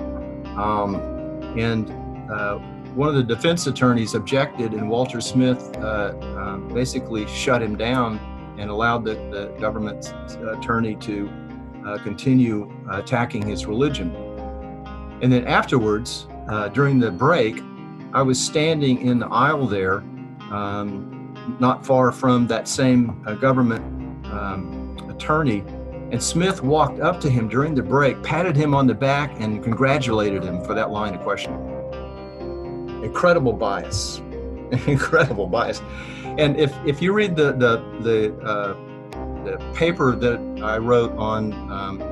Um, and uh, one of the defense attorneys objected, and Walter Smith uh, um, basically shut him down and allowed the, the government attorney to uh, continue attacking his religion. And then afterwards, uh, during the break, I was standing in the aisle there, um, not far from that same uh, government um, attorney. And Smith walked up to him during the break, patted him on the back, and congratulated him for that line of questioning. Incredible bias, [laughs] incredible bias. And if, if you read the the the, uh, the paper that I wrote on um,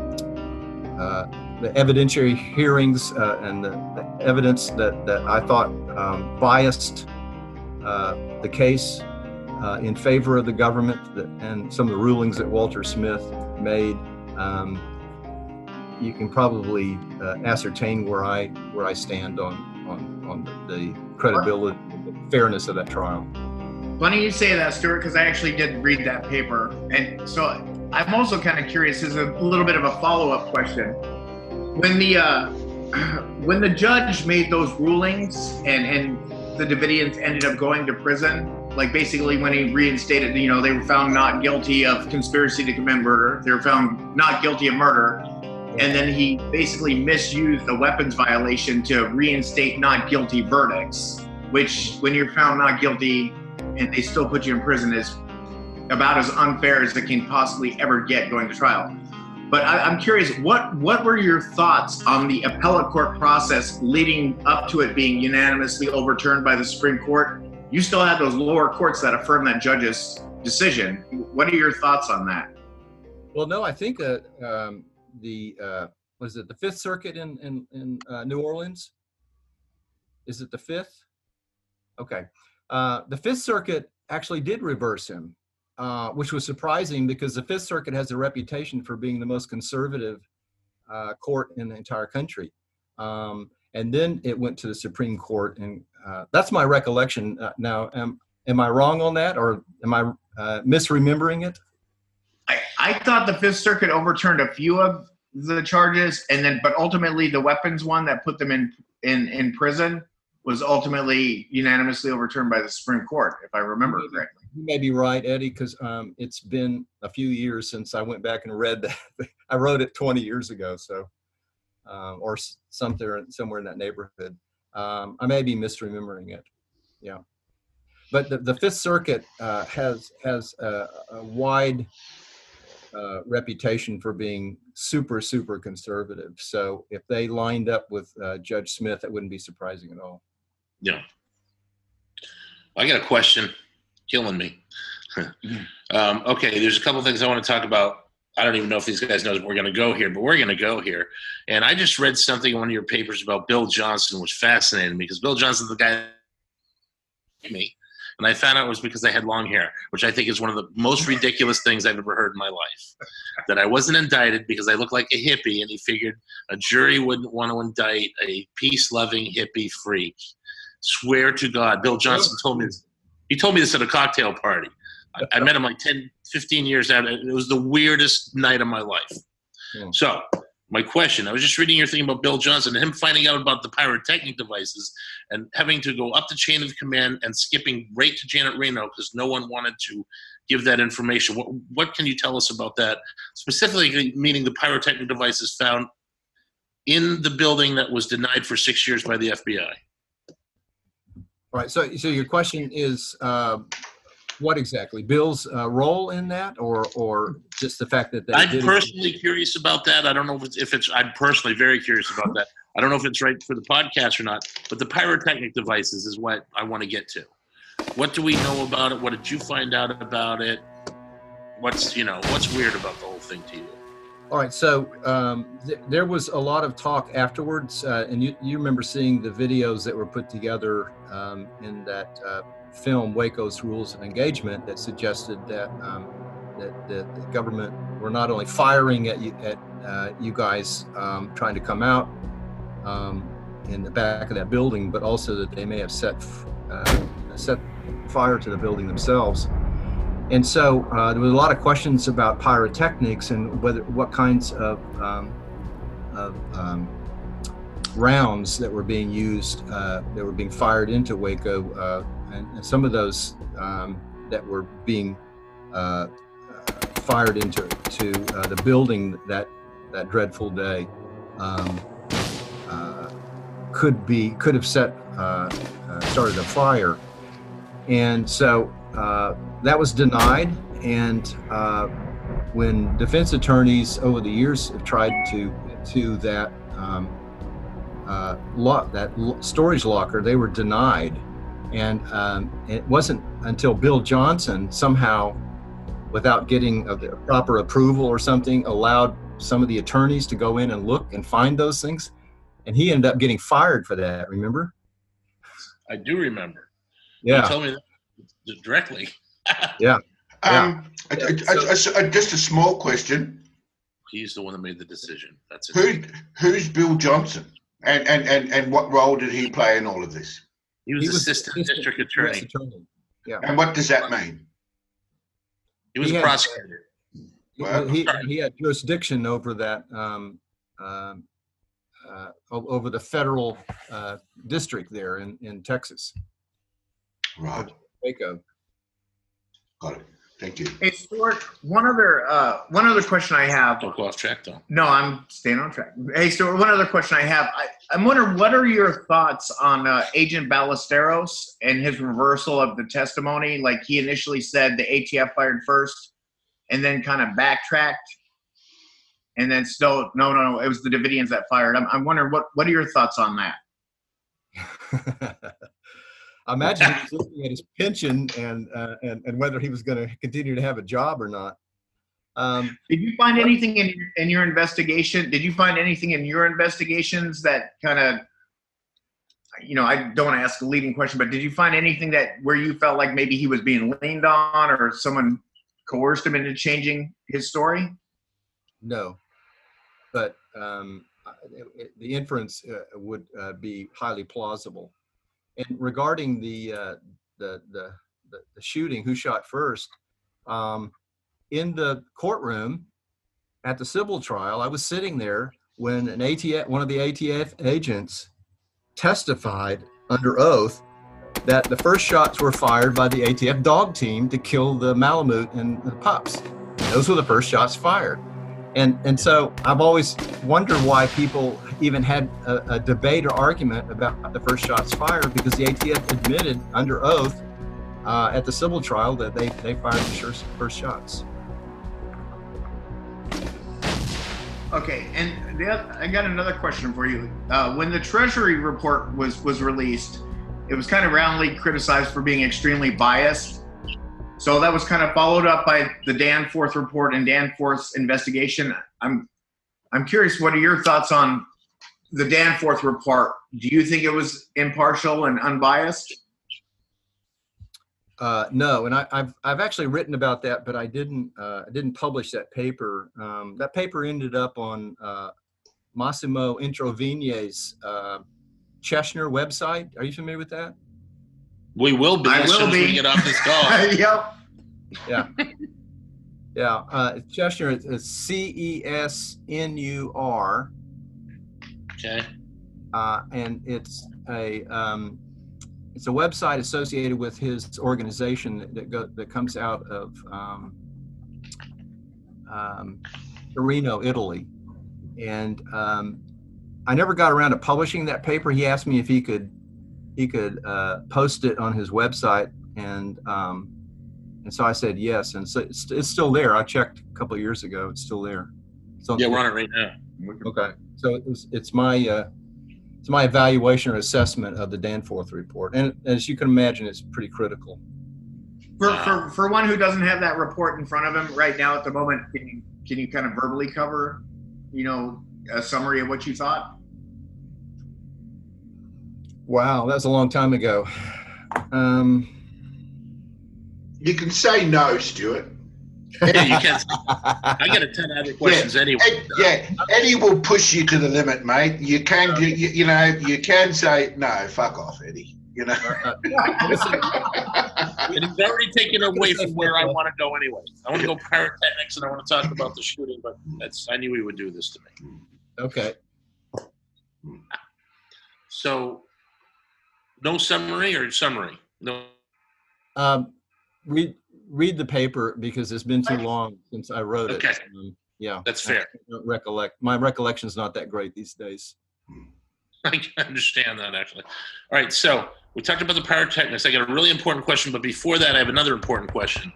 uh, the evidentiary hearings uh, and the, the, evidence that, that I thought um, biased uh, the case uh, in favor of the government that, and some of the rulings that Walter Smith made, um, you can probably uh, ascertain where I where I stand on on, on the, credibility, the fairness of that trial. Funny you say that, Stuart, because I actually did read that paper, and so I'm also kind of curious. Is a little bit of a follow up question when the uh, [clears throat] when the judge made those rulings and and the Davidians ended up going to prison, like basically when he reinstated, you know, they were found not guilty of conspiracy to commit murder. They were found not guilty of murder. And then he basically misused the weapons violation to reinstate not guilty verdicts, which when you're found not guilty and they still put you in prison is about as unfair as it can possibly ever get going to trial. But I, am curious, what what were your thoughts on the appellate court process leading up to it being unanimously overturned by the Supreme Court? You still have those lower courts that affirm that judge's decision. What are your thoughts on that? Well, no, I think uh, um, the uh, was it the Fifth Circuit in in, in uh, New Orleans? Is it the fifth? Okay, uh, the Fifth Circuit actually did reverse him uh, which was surprising because the Fifth Circuit has a reputation for being the most conservative uh, court in the entire country. Um, and then it went to the Supreme Court, and uh, that's my recollection. Uh, now, am, am I wrong on that, or am I uh, misremembering it? I, I thought the Fifth Circuit overturned a few of the charges, and then, but ultimately, the weapons one that put them in in in prison was ultimately unanimously overturned by the Supreme Court, if I remember correctly you may be right, Eddie, because um, it's been a few years since I went back and read that. [laughs] I wrote it 20 years ago, so um, or something somewhere in that neighborhood. Um, I may be misremembering it. Yeah, but the, the Fifth Circuit uh, has has a, a wide uh, reputation for being super super conservative. So if they lined up with uh, Judge Smith, that wouldn't be surprising at all. Yeah. I got a question killing me. [laughs] um, okay, there's a couple things I want to talk about. I don't even know if these guys know we're going to go here, but we're going to go here. And I just read something in one of your papers about Bill Johnson, which fascinated me because Bill Johnson's the guy me. And I found out it was because I had long hair, which I think is one of the most ridiculous things I've ever heard in my life. That I wasn't indicted because I looked like a hippie, and he figured a jury wouldn't want to indict a peace loving hippie freak. Swear to God, Bill Johnson told me this. He told me this at a cocktail party. I, I met him like 10, 15 years out. It was the weirdest night of my life. Yeah. So, my question I was just reading your thing about Bill Johnson and him finding out about the pyrotechnic devices and having to go up the chain of command and skipping right to Janet Reno because no one wanted to give that information. What, what can you tell us about that? Specifically, meaning the pyrotechnic devices found in the building that was denied for six years by the FBI. All right. So, so your question is, uh, what exactly? Bill's uh, role in that, or or just the fact that they I'm personally it? curious about that. I don't know if it's, if it's. I'm personally very curious about that. I don't know if it's right for the podcast or not. But the pyrotechnic devices is what I want to get to. What do we know about it? What did you find out about it? What's you know what's weird about the whole thing to you? All right, so um, th- there was a lot of talk afterwards, uh, and you, you remember seeing the videos that were put together um, in that uh, film, Waco's Rules of Engagement, that suggested that um, that, that the government were not only firing at you, at uh, you guys um, trying to come out um, in the back of that building, but also that they may have set uh, set fire to the building themselves. And so uh, there was a lot of questions about pyrotechnics and whether what kinds of, um, of um, rounds that were being used uh, that were being fired into Waco, uh, and, some of those um, that were being uh, fired into to uh, the building that that dreadful day um, uh, could be could have set started a fire, and so uh, that was denied. And uh, when defense attorneys over the years have tried to to that um, uh, that storage locker, they were denied. And um, it wasn't until Bill Johnson somehow, without getting a, a proper approval or something, allowed some of the attorneys to go in and look and find those things. And he ended up getting fired for that. Remember? I do remember. Yeah. You told me that directly. [laughs] yeah. Um, yeah. just a small question. He's the one that made the decision. That's it. Who, who's Bill Johnson, and, and and and what role did he play in all of this? He was, he was assistant, assistant district attorney. attorney. Yeah. And what does that mean? He was he a had, prosecutor. Well, he, he had jurisdiction over that um, um, uh, over the federal uh, district there in, in Texas. Right. Waco. Got it. Thank you. Hey, Stuart. One other uh, one other question I have. Don't go off track, though. No, I'm staying on track. Hey, Stuart. One other question I have. I, I'm wondering what are your thoughts on uh, Agent Ballesteros and his reversal of the testimony? Like he initially said the ATF fired first, and then kind of backtracked, and then still no, no, no. It was the Davidians that fired. I'm, I'm wondering what what are your thoughts on that? [laughs] I imagine he was looking at his pension and uh, and and whether he was going to continue to have a job or not. Um, did you find anything in your, in your investigation? Did you find anything in your investigations that kind of, you know, I don't want to ask a leading question, but did you find anything that where you felt like maybe he was being leaned on or someone coerced him into changing his story? No, but um, it, it, the inference uh, would uh, be highly plausible. And regarding the, uh, the, the, the, the, shooting, who shot first, um, in the courtroom at the civil trial, I was sitting there when an ATF, one of the ATF agents testified under oath that the first shots were fired by the ATF dog team to kill the Malamute and the pups. Those were the first shots fired. And, and so I've always wondered why people even had a, a, debate or argument about the first shots fired because the ATF admitted under oath uh, at the civil trial that they, they fired the first shots. Okay, and I got another question for you. Uh, when the Treasury report was was released, it was kind of roundly criticized for being extremely biased. So that was kind of followed up by the Danforth report and Danforth's investigation. I'm I'm curious, what are your thoughts on the Danforth report, do you think it was impartial and unbiased? Uh, no, and I, have I've actually written about that, but I didn't uh, I didn't publish that paper. Um, that paper ended up on uh, Massimo Introvigne's uh, CESNUR website. Are you familiar with that? We will be I as will soon be. as we get off this [laughs] call. yep. Yeah. Yeah. Uh, CESNUR is C E S N U R Okay. Uh, and it's a um, it's a website associated with his organization that that, go, that comes out of um, um, Torino, Italy, and um, I never got around to publishing that paper. He asked me if he could he could uh, post it on his website, and um, and so I said yes, and so it's, it's still there. I checked a couple years ago; it's still there. So yeah, we're on it right now. Okay, so it's, it's my uh, it's my evaluation or assessment of the Danforth report, and as you can imagine, it's pretty critical. For, for for one who doesn't have that report in front of him right now at the moment, can you can you kind of verbally cover, you know, a summary of what you thought? Wow, that was a long time ago. Um, You can say no, Stuart. Yeah, you [laughs] can. I got a ton of other questions anyway. Ed- yeah, Eddie will push you to the limit, mate. You can, you, you, you know, you can say no. Fuck off, Eddie. You know. [laughs] And he's already taken away from where I want to go anyway. I want to go pyrotechnics and I want to talk about the shooting, but that's I knew he would do this to me. okay. So, no summary or summary? No. Um, read read the paper because it's been too long since I wrote it. Um, yeah, That's fair. I don't recollect. My recollection's not that great these days. [laughs] I can understand that actually. All right, so we talked about the pyrotechnics. I got a really important question, but before that, I have another important question,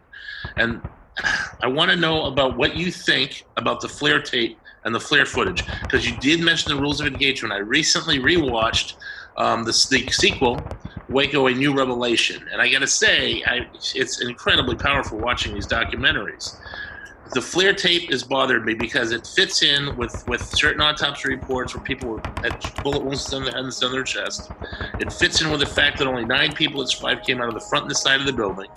and [sighs] I want to know about what you think about the flare tape and the flare footage because you did mention the rules of engagement. I recently rewatched um, the, the sequel, Waco: A New Revelation, and I got to say, I, it's incredibly powerful watching these documentaries the flare tape has bothered me because it fits in with, with certain autopsy reports where people had bullet wounds on their head and their chest. It fits in with the fact that only nine people that survived came out of the front and the side of the building.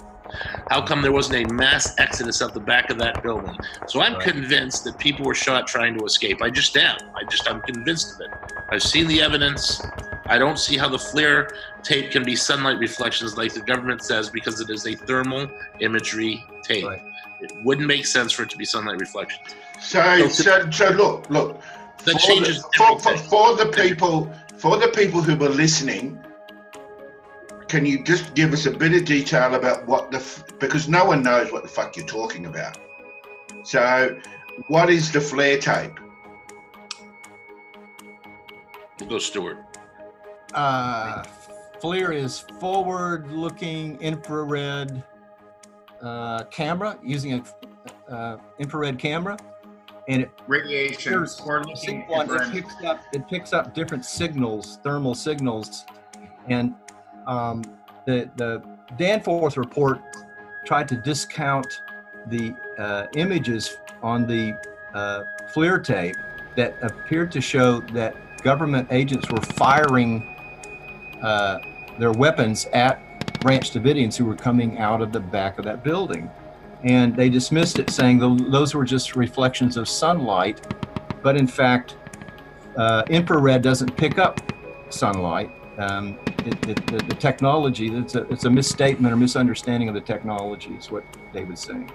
How come there wasn't a mass exodus out the back of that building? So I'm Right. convinced that people were shot trying to escape. I just am. I just I'm convinced of it. I've seen the evidence. I don't see how the flare tape can be sunlight reflections like the government says because it is a thermal imagery tape. Right. It wouldn't make sense for it to be sunlight reflections. So, so, so look, look. That for changes the, for, for, for the people, for the people who were listening. Can you just give us a bit of detail about what the f- because no one knows what the fuck you're talking about. So, what is the flare tape? We'll go Stuart. Uh, FLIR is forward-looking infrared uh, camera using a uh, infrared camera, and it Radiation. There's looking it picks up it picks up different signals, thermal signals, and um, the the Danforth report tried to discount the uh, images on the uh, FLIR tape that appeared to show that government agents were firing uh, their weapons at Branch Davidians who were coming out of the back of that building. And they dismissed it, saying those were just reflections of sunlight. But in fact, uh, infrared doesn't pick up sunlight. Um, it, it, the, the technology, it's a, it's a misstatement or misunderstanding of the technology, is what David's saying.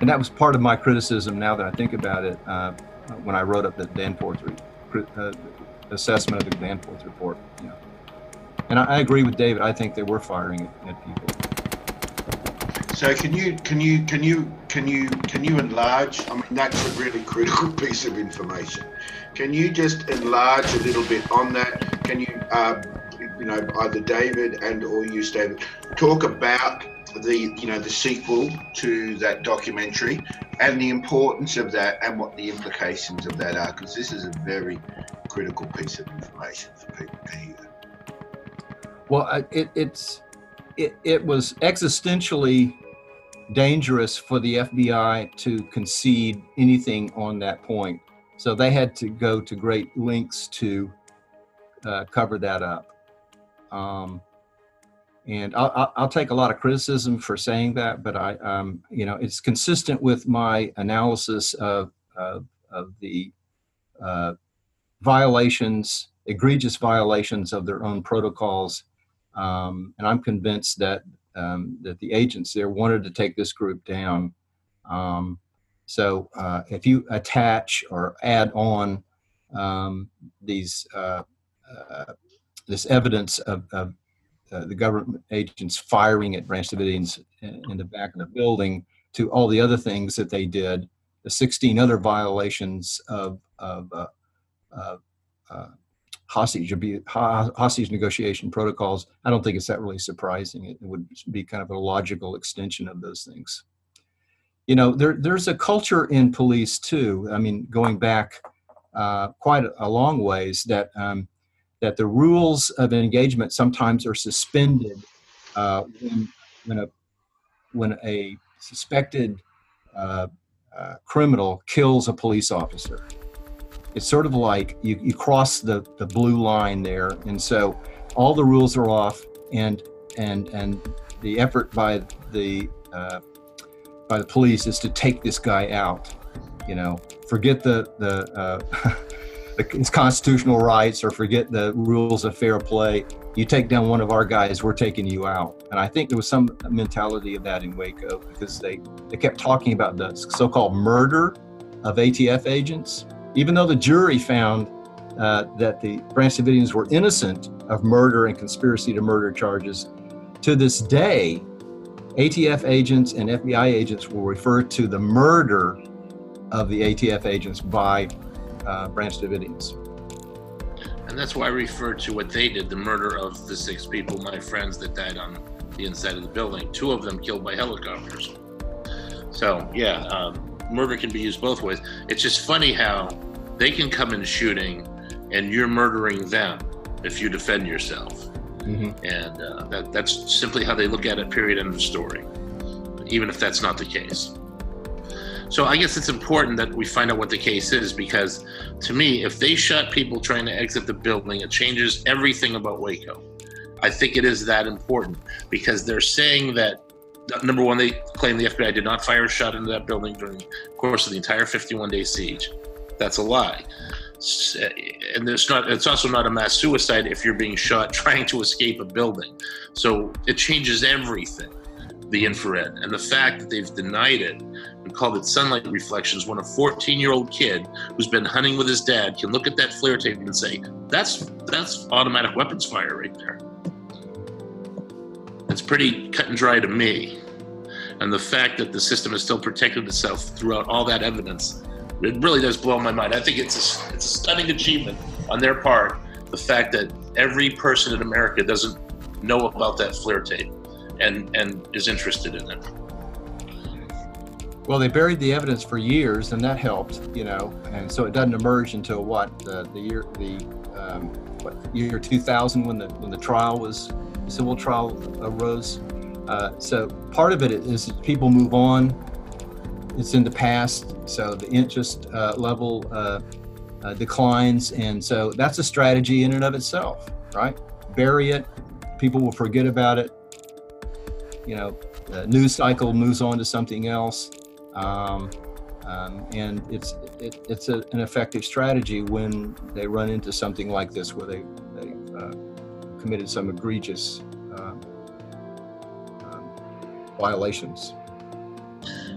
And that was part of my criticism now that I think about it uh, when I wrote up the Danforth re- uh, assessment of the Danforth report. And I, I agree with David. I think they were firing at, at people. So can you can you can you can you can you enlarge? I mean, that's a really critical [laughs] piece of information. Can you just enlarge a little bit on that? Can you, uh, you know, either David and or you, David, talk about the you know the sequel to that documentary and the importance of that and what the implications of that are? Because this is a very critical piece of information for people to hear. Well, it, it's it, it was existentially dangerous for the FBI to concede anything on that point. So they had to go to great lengths to uh, cover that up. Um, and I'll, I'll, take a lot of criticism for saying that, but I, um, you know, it's consistent with my analysis of of, of the uh, violations, egregious violations of their own protocols um, and I'm convinced that um, that the agents there wanted to take this group down. So uh, if you attach or add on um, these uh, uh, this evidence of, of uh, the government agents firing at Branch Davidians in, the back of the building to all the other things that they did, the 16 other violations of of uh, uh, hostage abu- ho- hostage negotiation protocols. I don't think it's that really surprising. It would be kind of a logical extension of those things. You know, there there's a culture in police too. I mean, going back uh, quite a, long ways that um, that the rules of engagement sometimes are suspended uh, when when a when a suspected uh, uh, criminal kills a police officer. It's sort of like you, you cross the, the blue line there, and so all the rules are off, and and and the effort by the uh, by the police is to take this guy out. You know, forget the the uh, [laughs] his constitutional rights or forget the rules of fair play. You take down one of our guys, we're taking you out. And I think there was some mentality of that in Waco because they, they kept talking about the so called murder of ATF agents. Even though the jury found uh, that the Branch Davidians were innocent of murder and conspiracy to murder charges, to this day, ATF agents and FBI agents will refer to the murder of the ATF agents by uh, Branch Davidians. And that's why I refer to what they did the murder of the six people, my friends that died on the inside of the building, two of them killed by helicopters. So, yeah, um, murder can be used both ways. It's just funny how they can come in shooting and you're murdering them if you defend yourself. Mm-hmm. And uh, that, that's simply how they look at it, period, end of story, even if that's not the case. So I guess it's important that we find out what the case is because to me, if they shot people trying to exit the building, it changes everything about Waco. I think it is that important because they're saying that number one, they claim the FBI did not fire a shot into that building during the course of the entire 51 day siege. That's a lie. And it's not. It's also not a mass suicide if you're being shot [laughs] trying to escape a building. So it changes everything the infrared. And the fact that they've denied it and called it sunlight reflections when a 14 year old kid who's been hunting with his dad can look at that flare tape and say, that's, that's automatic weapons fire right there. It's pretty cut and dry to me. And the fact that the system has still protected itself throughout all that evidence, it really does blow my mind. I think it's a, it's a stunning achievement on their part. The fact that every person in America doesn't know about that flare tape and and is interested in it. Well, they buried the evidence for years, and that helped, you know, and so it doesn't emerge until what the, the year the um, what year 2000 when the when the trial was civil trial arose. Uh, so part of it is people move on. It's in the past, so the interest uh, level uh, uh declines, and so that's a strategy in and of itself, right? Bury it, people will forget about it, you know, the news cycle moves on to something else. Um, um, and it's it, it's a, an effective strategy when they run into something like this where they they uh, committed some egregious uh, um, violations.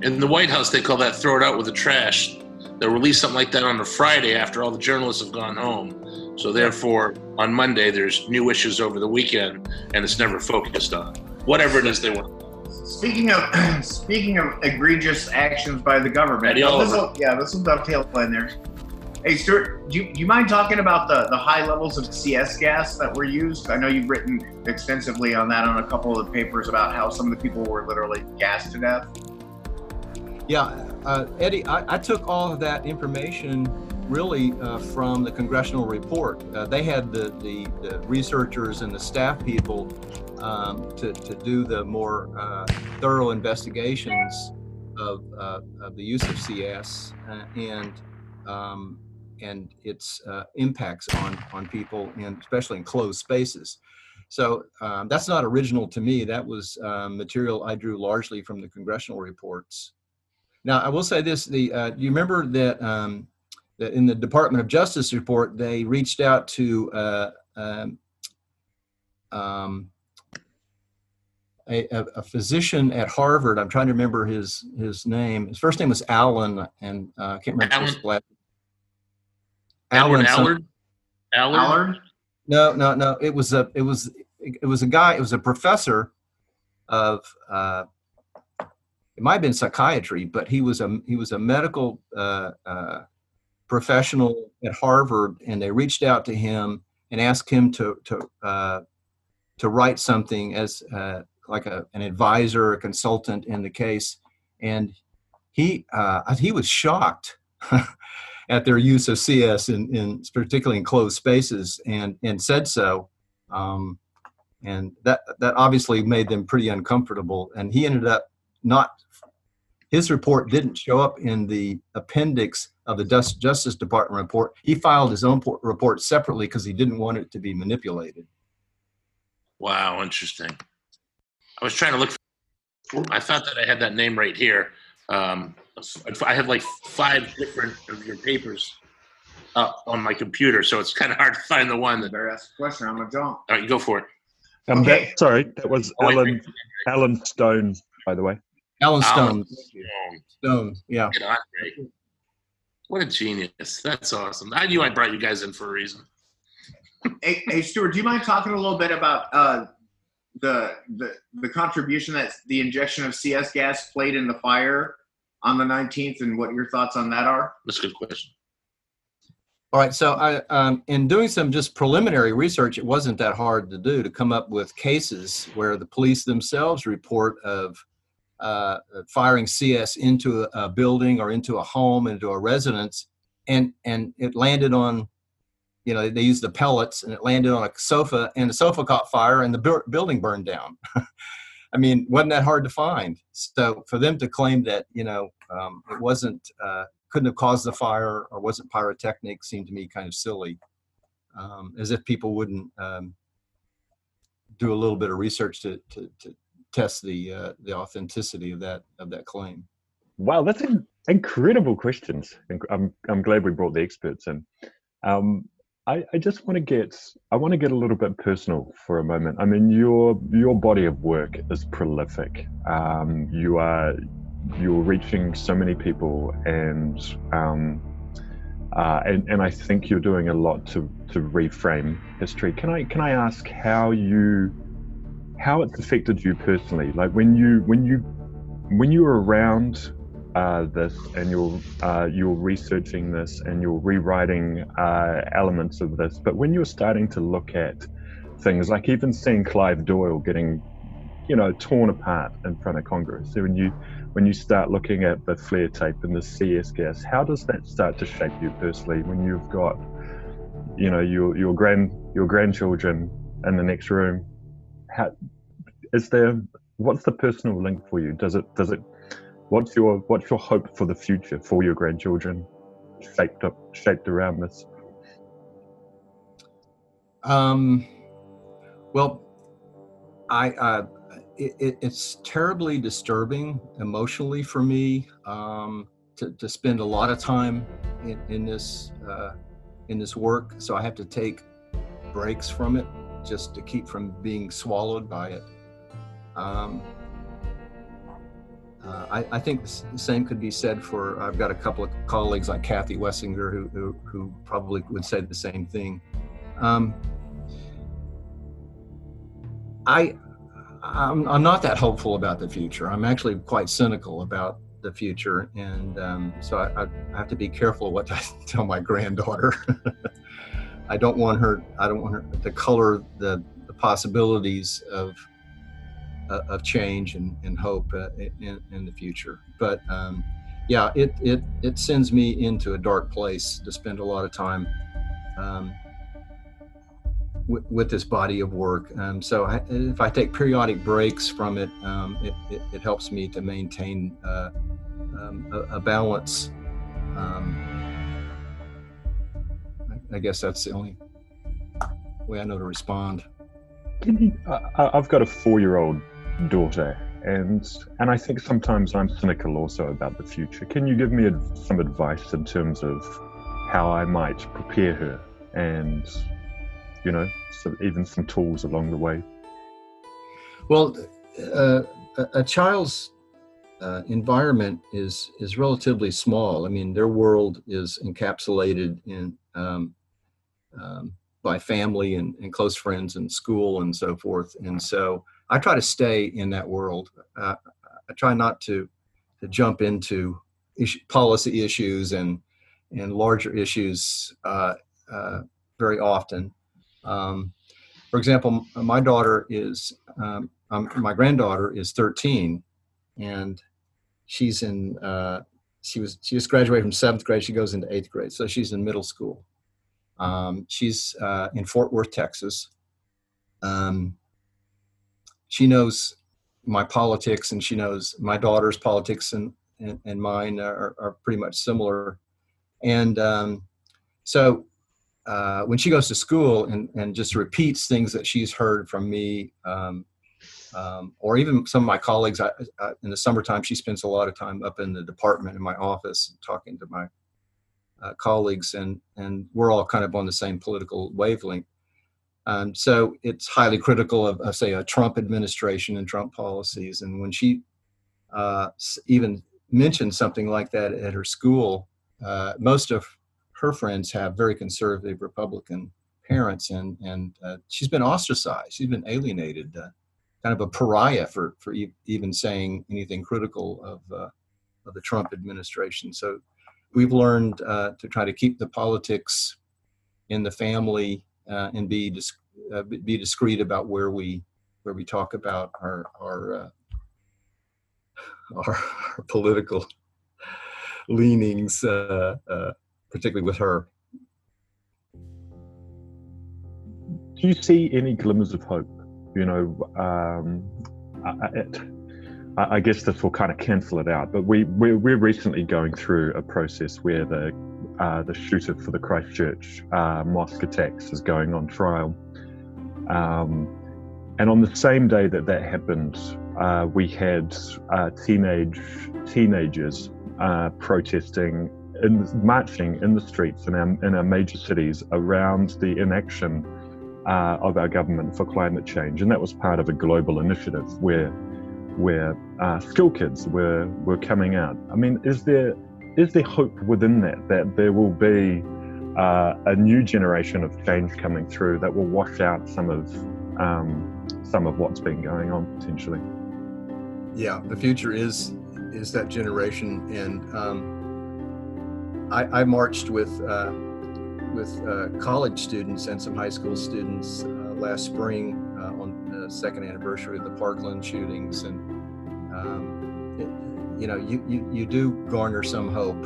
In the White House, they call that "throw it out with the trash." They'll release something like that on a Friday after all the journalists have gone home. So therefore, on Monday, there's new issues over the weekend, and it's never focused on whatever it is they want. Speaking of [clears throat] speaking of egregious actions by the government, this will, yeah, this will dovetail in there. Hey, Stuart, do you, do you mind talking about the, the high levels of CS gas that were used? I know you've written extensively on that on a couple of the papers about how some of the people were literally gassed to death. Yeah, uh, Eddie, I, I, took all of that information really uh, from the congressional report. Uh, they had the, the, the, researchers and the staff people um, to, to do the more uh, thorough investigations of, uh, of the use of CS uh, and um, and its impacts on on people, and especially in closed spaces. So um, that's not original to me. That was um, material I drew largely from the congressional reports. Now I will say this: the uh, you remember that um, that in the Department of Justice report they reached out to uh, um, um, a, a, physician at Harvard. I'm trying to remember his his name. His first name was Alan, and uh, I can't remember his last. Allen Allard. Allard. Allard. No, no, no. It was a it was it was a guy. It was a professor of. Uh, it might have been psychiatry, but he was a he was a medical uh, uh, professional at Harvard, and they reached out to him and asked him to to uh, to write something as uh, like a, an advisor, a consultant in the case, and he uh, he was shocked [laughs] at their use of CS in, in particularly in closed spaces, and and said so. Um, and that that obviously made them pretty uncomfortable. And he ended up not. His report didn't show up in the appendix of the Justice Department report. He filed his own report separately because he didn't want it to be manipulated. Wow, interesting. I was trying to look. For, I thought that I had that name right here. Um, I have like five different of your papers up on my computer, so it's kind of hard to find the one that. Better ask a question. I'm gonna jump. All right, go for it. Um, okay. that, sorry, that was oh, Alan Alan Stone, by the way. Alan Stone. Stone. Yeah. What a genius! That's awesome. I knew I brought you guys in for a reason. hey, hey, Stuart, do you mind talking a little bit about uh, the, the the contribution that the injection of CS gas played in the fire on the 19th, and what your thoughts on that are? That's a good question. All right, so I, um, in doing some just preliminary research, it wasn't that hard to do to come up with cases where the police themselves report of uh, firing CS into a, building or into a home, into a residence, and and it landed on, you know, they used the pellets and it landed on a sofa, and the sofa caught fire, and the bu- building burned down. [laughs] I mean, wasn't that hard to find? So for them to claim that, you know, um, it wasn't uh, couldn't have caused the fire or wasn't pyrotechnic seemed to me kind of silly, um, as if people wouldn't um, do a little bit of research to, to, to test the uh, the authenticity of that of that claim. Wow, that's in, incredible questions. I'm I'm glad we brought the experts in. Um, I, I just want to get I want to get a little bit personal for a moment. I mean, your your body of work is prolific. Um, you are you're reaching so many people and um, uh, and, and I think you're doing a lot to, to reframe history. Can I can I ask how you how it's affected you personally? Like when you when you when you were around uh, this and you're uh, you're researching this and you're rewriting uh, elements of this, but when you're starting to look at things like even seeing Clive Doyle getting you know torn apart in front of Congress, so when you when you start looking at the flare tape and the CS gas, how does that start to shape you personally when you've got, you know, your your grand your grandchildren in the next room? How is there? What's the personal link for you? Does it does it? What's your what's your hope for the future for your grandchildren, shaped up shaped around this? Um, well, I uh, it, it, it's terribly disturbing emotionally for me um, to, to spend a lot of time in, in this uh, in this work. So I have to take breaks from it just to keep from being swallowed by it. Um, uh, I, I, think the same could be said for I've got a couple of colleagues like Kathy Wessinger who, who, who probably would say the same thing. Um, I I'm, I'm not that hopeful about the future. I'm actually quite cynical about the future, and um, so I, I, have to be careful what I [laughs] tell my granddaughter. [laughs] I don't want her. I don't want her to color the, the possibilities of uh, of change and, and hope uh, in, in, the future. But um, yeah, it it it sends me into a dark place to spend a lot of time um, with, this body of work. Um, so I, if I take periodic breaks from it, um, it, it, it, helps me to maintain uh, um, a, a, balance. I, guess that's the only way I know to respond. I've got a four-year-old daughter, and and I think sometimes I'm cynical also about the future. Can you give me some advice in terms of how I might prepare her and you know, so even some tools along the way? Well, uh, a, child's uh, environment is is relatively small. I mean, their world is encapsulated in um, um, by family and, and, close friends and school and so forth. And so I try to stay in that world. Uh, I try not to to jump into issue, policy issues and and larger issues uh, uh, very often. Um, for example, my daughter is, um, um, my granddaughter is 13, and she's in, uh, she was, she just graduated from seventh grade. She goes into eighth grade, so she's in middle school. Um, she's uh, in Fort Worth, Texas. Um, she knows my politics and she knows my daughter's politics and and, and mine are, are pretty much similar. And um, so uh, when she goes to school and, and just repeats things that she's heard from me, um, um, or even some of my colleagues, I, I, in the summertime, she spends a lot of time up in the department in my office talking to my uh, colleagues, and, and we're all kind of on the same political wavelength. Um, so it's highly critical of, say, a Trump administration and Trump policies. And when she uh, even mentioned something like that at her school, uh, most of her friends have very conservative Republican parents, and and uh, she's been ostracized. She's been alienated, uh, kind of a pariah for for e- even saying anything critical of uh, of the Trump administration. So we've learned uh, to try to keep the politics in the family uh, and be dis- be discreet about where we where we talk about our our our, our political leanings, uh, uh, particularly with her. Do you see any glimmers of hope? You know, um, it, I, guess this will kind of cancel it out. But we we're, we're recently going through a process where the uh, the shooter for the Christchurch uh, mosque attacks is going on trial. Um, and on the same day that that happened, uh, we had uh, teenage teenagers uh, protesting in marching in the streets in our, in our major cities around the inaction uh, of our government for climate change, and that was part of a global initiative where where uh, school kids were were coming out. I mean, is there is there hope within that that there will be uh, a new generation of change coming through that will wash out some of um, some of what's been going on potentially? yeah, the future is is that generation, and um, I, I, marched with uh, with uh, college students and some high school students uh, last spring on the second anniversary of the Parkland shootings, and um, it, you know, you, you you do garner some hope.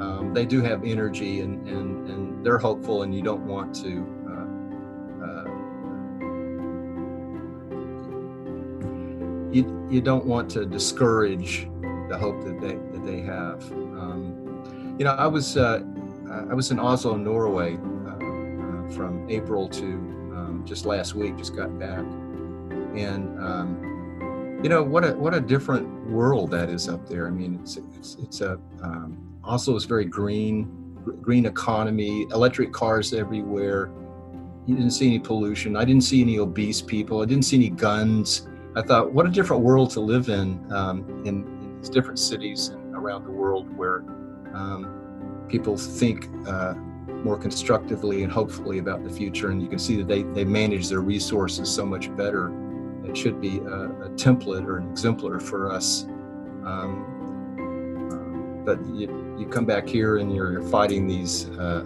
Um, they do have energy, and and and they're hopeful, and you don't want to you, you don't want to discourage the hope that they that they have. Um, you know, I was uh, I was in Oslo, Norway, uh, uh, from April to just last week. Just got back, and um, you know what a what a different world that is up there. I mean, it's it's, it's a um, Oslo is very green, green economy, electric cars everywhere. You didn't see any pollution. I didn't see any obese people. I didn't see any guns. I thought, what a different world to live in um, in, in, these different cities around the world where um, people think uh, more constructively and hopefully about the future. And you can see that they, they manage their resources so much better. It should be a, a template or an exemplar for us. Um, uh, but you, you come back here and you're, you're fighting these uh,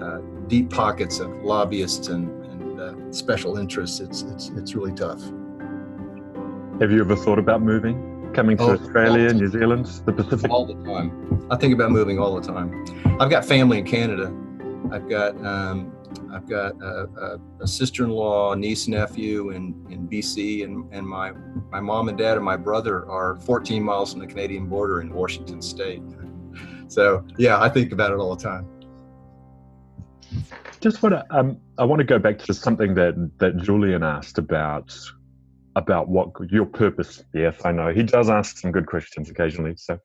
uh deep pockets of lobbyists and, and uh, special interests. It's, it's, it's really tough. Have you ever thought about moving? Coming to oh, Australia, New Zealand, the Pacific? All the time. I think about moving all the time. I've got family in Canada. I've got um, I've got a, a, a, sister-in-law, niece, nephew in, in BC, and, and my my mom and dad and my brother are 14 miles from the Canadian border in Washington State. So yeah, I think about it all the time. Just want to um, I want to go back to something that that Julian asked about about what your purpose. Yes, I know he does ask some good questions occasionally. So,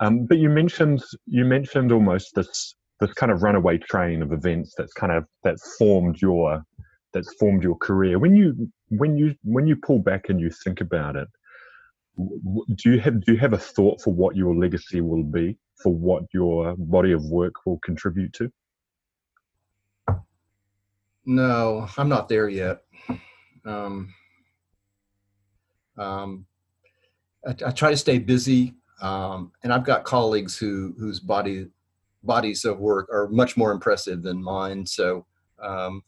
um, but you mentioned you mentioned almost this this kind of runaway train of events that's kind of that formed your that's formed your career. When you when you when you pull back and you think about it, do you have do you have a thought for what your legacy will be, for what your body of work will contribute to? No, I'm not there yet. Um, um, I, I, try to stay busy, um, and I've got colleagues who whose body bodies of work are much more impressive than mine. So um,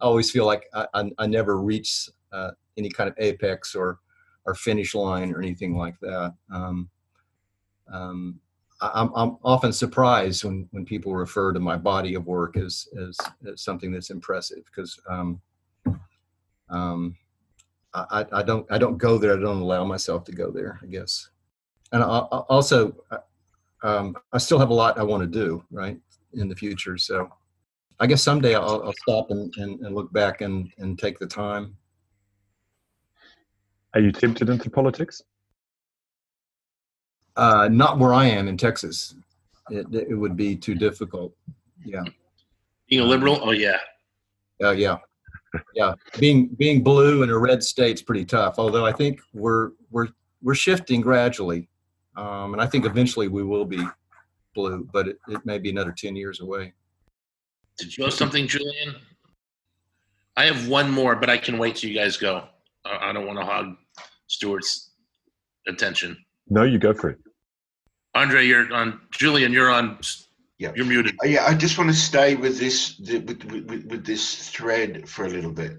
I always feel like I, I, I never reach uh, any kind of apex or or finish line or anything like that. Um, um, I'm, I'm, often surprised when, when people refer to my body of work as, as, as something that's impressive because um, um, I, I don't I don't go there. I don't allow myself to go there. I guess, and I, I also um, I still have a lot I want to do right in the future. So I guess someday I'll, I'll stop and, and, and look back and, and take the time. Are you tempted into politics? Uh, not where I am in Texas. It, it would be too difficult. Yeah. Being a liberal? Oh yeah. Uh, yeah. Yeah. Being being blue in a red state's pretty tough. Although I think we're we're we're shifting gradually, um, and I think eventually we will be blue, but it, it may be another ten years away. Did you have something, Julian? I have one more, but I can wait till you guys go. I I don't want to hog Stuart's attention. No, you go for it. Andre, you're on. Julian, you're on. Yeah. You're muted. Uh, Yeah, I just want to stay with this the- with, with, with this thread for a little bit.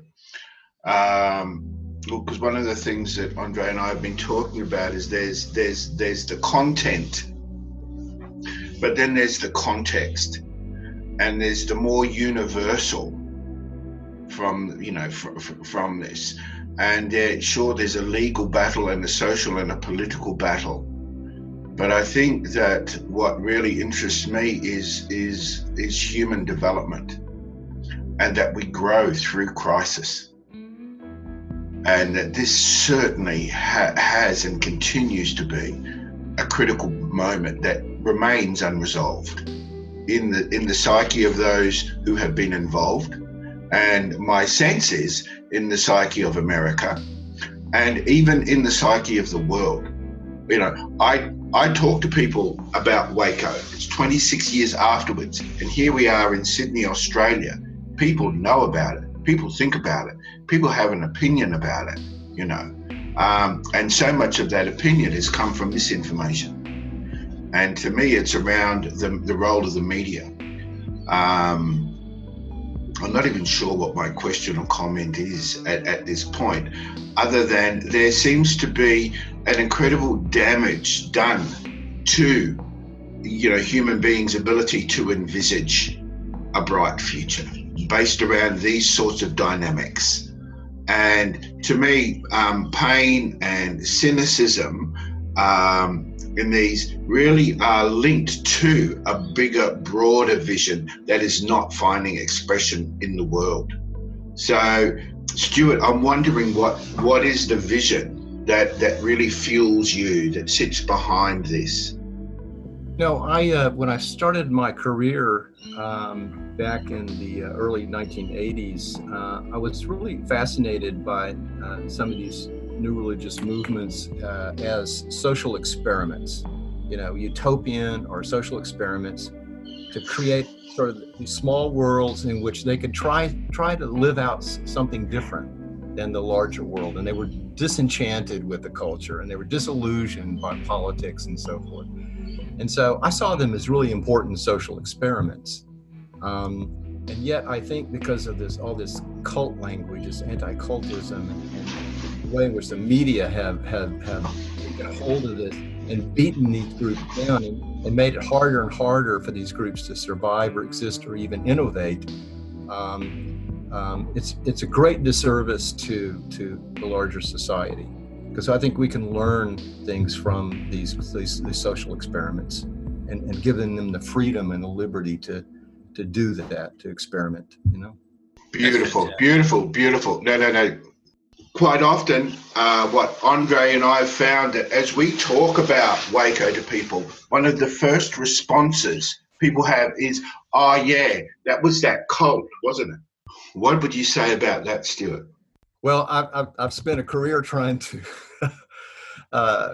Um, because one of the things that Andre and I have been talking about is there's there's there's the content, but then there's the context, and there's the more universal from you know from, from this. And uh, sure, there's a legal battle and a social and a political battle. But I think that what really interests me is is is human development, and that we grow through crisis, and that this certainly ha- has and continues to be a critical moment that remains unresolved in the in the psyche of those who have been involved, and my sense is in the psyche of America, and even in the psyche of the world. You know, I I talk to people about Waco. It's 26 years afterwards, and here we are in Sydney, Australia. People know about it. People think about it. People have an opinion about it. You know, um, and so much of that opinion has come from misinformation. And to me, it's around the, the role of the media. Um, I'm not even sure what my question or comment is at, at this point, other than there seems to be an incredible damage done to you know human beings' ability to envisage a bright future based around these sorts of dynamics. And to me, um, pain and cynicism um, in these really are linked to a bigger, broader vision that is not finding expression in the world. So, Stuart, I'm wondering what what is the vision that that really fuels you, that sits behind this? No, I uh, when I started my career um, back in the uh, early 1980s, uh, I was really fascinated by uh, some of these new religious movements uh, as social experiments, you know, utopian or social experiments to create sort of these small worlds in which they could try try to live out something different than the larger world, and they were disenchanted with the culture and they were disillusioned by politics and so forth. And so I saw them as really important social experiments. Um, and yet, I think because of this, all this cult language, this anti-cultism, and, and way in which the media have have have taken a hold of this and beaten these groups down and, and made it harder and harder for these groups to survive or exist or even innovate. Um, um, it's it's a great disservice to to the larger society because I think we can learn things from these these, these social experiments and, and giving them the freedom and the liberty to to do that to experiment you know Beautiful, beautiful, beautiful. No, no, no. Quite often, uh, what Andre and I have found that as we talk about Waco to people, one of the first responses people have is, "Oh yeah, that was that cult, wasn't it?" What would you say about that, Stuart? Well, I've, I've, spent a career trying to [laughs] uh,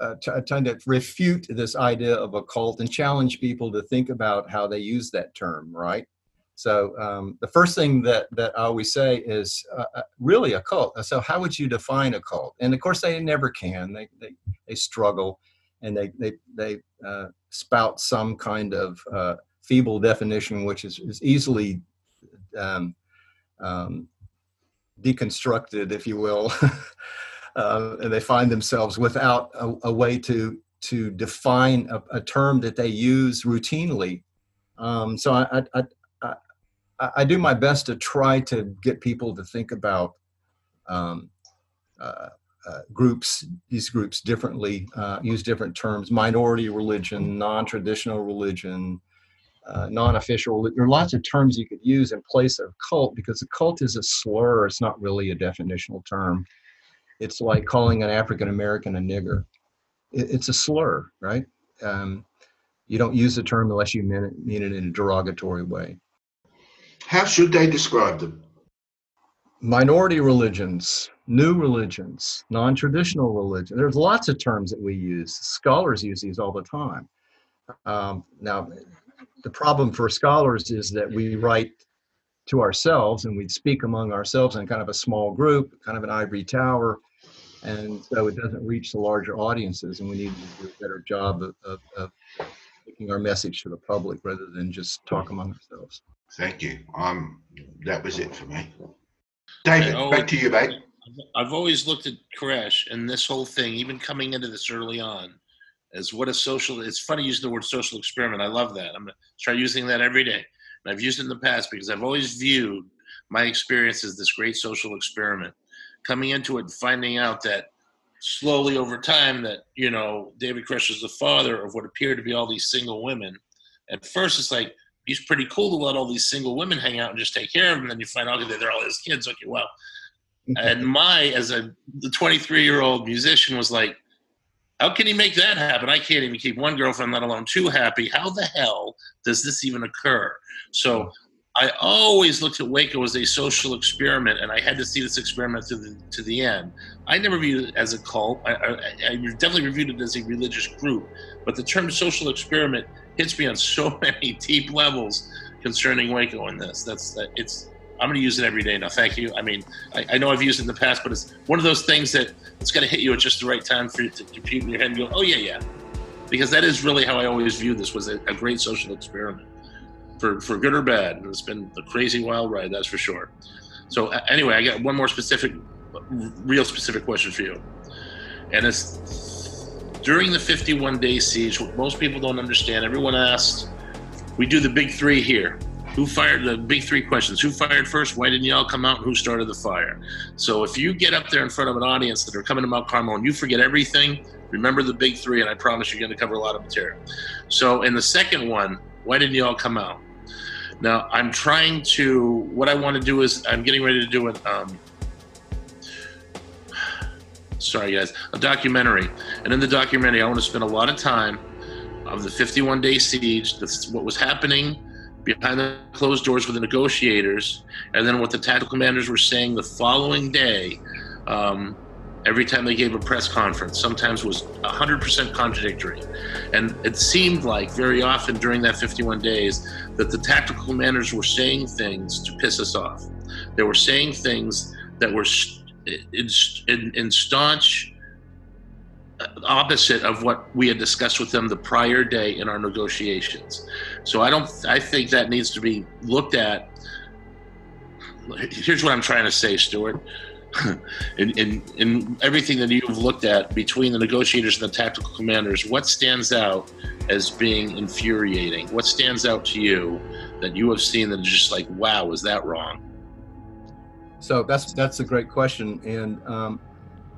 uh, trying to refute this idea of a cult and challenge people to think about how they use that term, right? So um, the first thing that that I always say is uh, uh, really a cult. So how would you define a cult? And of course, they never can. They they, they struggle, and they they they uh, spout some kind of uh, feeble definition, which is, is easily um, um, deconstructed, if you will, [laughs] uh, and they find themselves without a, a way to to define a, a, term that they use routinely. Um, so I, I, I, do my best to try to get people to think about um, uh, uh, groups, these groups differently, uh, use different terms, minority religion, non-traditional religion, uh, non-official. There are lots of terms you could use in place of cult because a cult is a slur. It's not really a definitional term. It's like calling an African American a nigger. It, it's a slur, right? Um, you don't use the term unless you mean it, mean it in a derogatory way. How should they describe them? Minority religions, new religions, non-traditional religion. There's lots of terms that we use. Scholars use these all the time. Um, now, the problem for scholars is that we write to ourselves and we speak among ourselves in kind of a small group, kind of an ivory tower, and so it doesn't reach the larger audiences. And we need to do a better job of, of, of taking our message to the public rather than just talk among ourselves. Thank you. Um, that was it for me. David, back to you, mate. I've always looked at Koresh and this whole thing, even coming into this early on, as what a social. It's funny using the word social experiment. I love that. I'm gonna try using that every day. And I've used it in the past because I've always viewed my experience as this great social experiment. Coming into it, and finding out that slowly over time that you know David Koresh is the father of what appeared to be all these single women. At first, it's like he's pretty cool to let all these single women hang out and just take care of them. And then you find out that they're all his kids. Okay, well, and my as a the 23 year old musician was like, how can he make that happen? I can't even keep one girlfriend, let alone two happy. How the hell does this even occur? So I always looked at Waco as a social experiment, and I had to see this experiment to the to the end. I never viewed it as a cult. I, I, I definitely reviewed it as a religious group, but the term social experiment hits me on so [laughs] many deep levels concerning Waco in this. That's that it's. I'm going to use it every day now. Thank you. I mean, I, I know I've used it in the past, but it's one of those things that it's going to hit you at just the right time for you to compute in your head and go, "Oh yeah, yeah," because that is really how I always viewed this was a, a great social experiment for, for good or bad. It's been a crazy wild ride, that's for sure. So uh, anyway, I got one more specific, real specific question for you, and it's during the 51 day siege. What most people don't understand. Everyone asked, we do the big three here. Who fired the big three questions? Who fired first? Why didn't y'all come out? And who started the fire? So if you get up there in front of an audience that are coming to Mount Carmel and you forget everything, remember the big three, and I promise you're going to cover a lot of material. So in the second one, why didn't y'all come out? Now I'm trying to. What I want to do is I'm getting ready to do it. Um, sorry, guys, a documentary, and in the documentary, I want to spend a lot of time of the 51 day siege, this, what was happening behind the closed doors with the negotiators, and then what the tactical commanders were saying the following day. Um, every time they gave a press conference sometimes was 100% contradictory. And it seemed like very often during that 51 days that the tactical commanders were saying things to piss us off. They were saying things that were in, in, in staunch opposite of what we had discussed with them the prior day in our negotiations so i don't i think that needs to be looked at here's what i'm trying to say stuart [clears throat] in, in, in everything that you've looked at between the negotiators and the tactical commanders, what stands out as being infuriating? What stands out to you that you have seen that is just like, wow, is that wrong? So that's that's a great question, and um,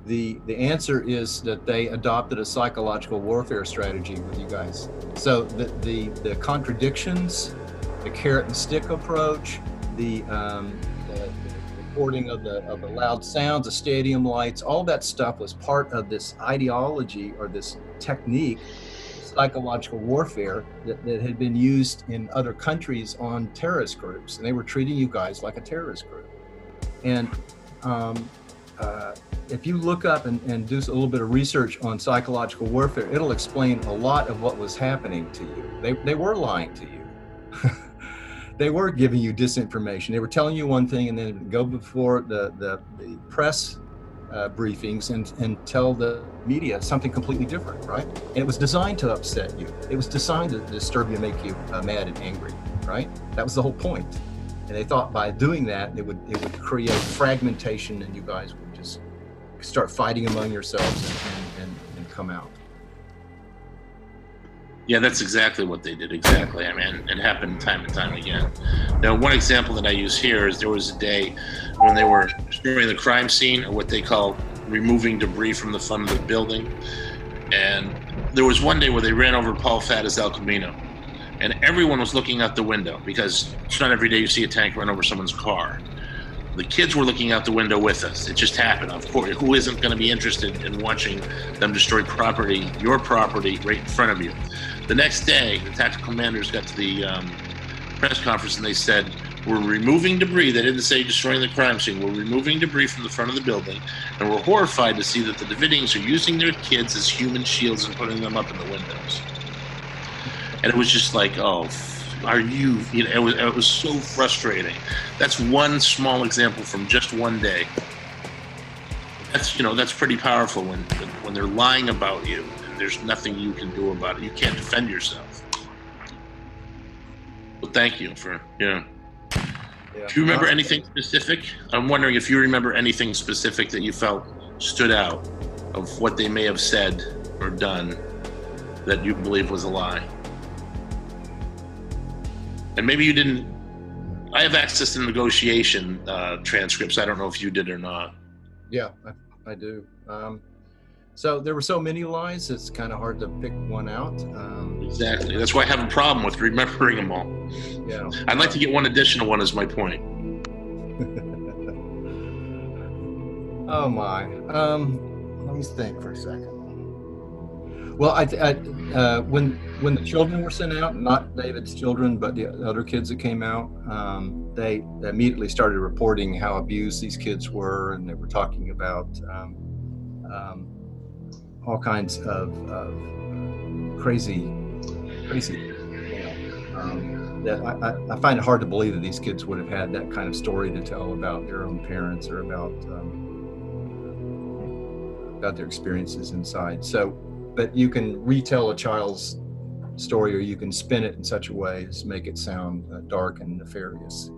the the answer is that they adopted a psychological warfare strategy with you guys. So the the, the contradictions, the carrot and stick approach, the um, recording of the of the loud sounds, the stadium lights, all that stuff was part of this ideology or this technique, psychological warfare that, that had been used in other countries on terrorist groups, and they were treating you guys like a terrorist group. And um, uh, if you look up and, and do a little bit of research on psychological warfare, it'll explain a lot of what was happening to you. They, they were lying to you. [laughs] they were giving you disinformation. They were telling you one thing and then go before the, the, the press uh, briefings and, and tell the media something completely different, right? And it was designed to upset you. It was designed to disturb you, make you uh, mad and angry, right? That was the whole point. And they thought by doing that, it would it would create fragmentation, and you guys would just start fighting among yourselves and, and, and, come out. Yeah, that's exactly what they did. Exactly. I mean, it happened time and time again. Now, one example that I use here is there was a day when they were during the crime scene, or what they call removing debris from the front of the building. And there was one day where they ran over Paul Fatta's El Camino, and everyone was looking out the window because it's not every day you see a tank run over someone's car. The kids were looking out the window with us. It just happened. Of course, who isn't going to be interested in watching them destroy property, your property, right in front of you? The next day, the tactical commanders got to the um, press conference and they said, We're removing debris. They didn't say destroying the crime scene. We're removing debris from the front of the building, and we're horrified to see that the Davidians are using their kids as human shields and putting them up in the windows. And it was just like, oh, are you, you know, it was, it was so frustrating. That's one small example from just one day. That's, you know, that's pretty powerful when, when they're lying about you and there's nothing you can do about it. You can't defend yourself. Well, thank you for, yeah. Yeah. Do you remember anything specific? I'm wondering if you remember anything specific that you felt stood out of what they may have said or done that you believe was a lie. And maybe you didn't. I have access to negotiation uh, transcripts. I don't know if you did or not. Yeah, I, I do. Um, so there were so many lies, it's kind of hard to pick one out. Um, Exactly. That's why I have a problem with remembering them all. yeah. I'd like to get one additional one, is my point. [laughs] Oh my. Um, let me think for a second. Well, I, I uh, when when the children were sent out, not David's children, but the other kids that came out, um, they, they immediately started reporting how abused these kids were, and they were talking about um, um, all kinds of, of crazy, crazy. You know, um, that I, I, find it hard to believe that these kids would have had that kind of story to tell about their own parents or about um, about their experiences inside. So, but you can retell a child's story, or you can spin it in such a way as make it sound uh, dark and nefarious.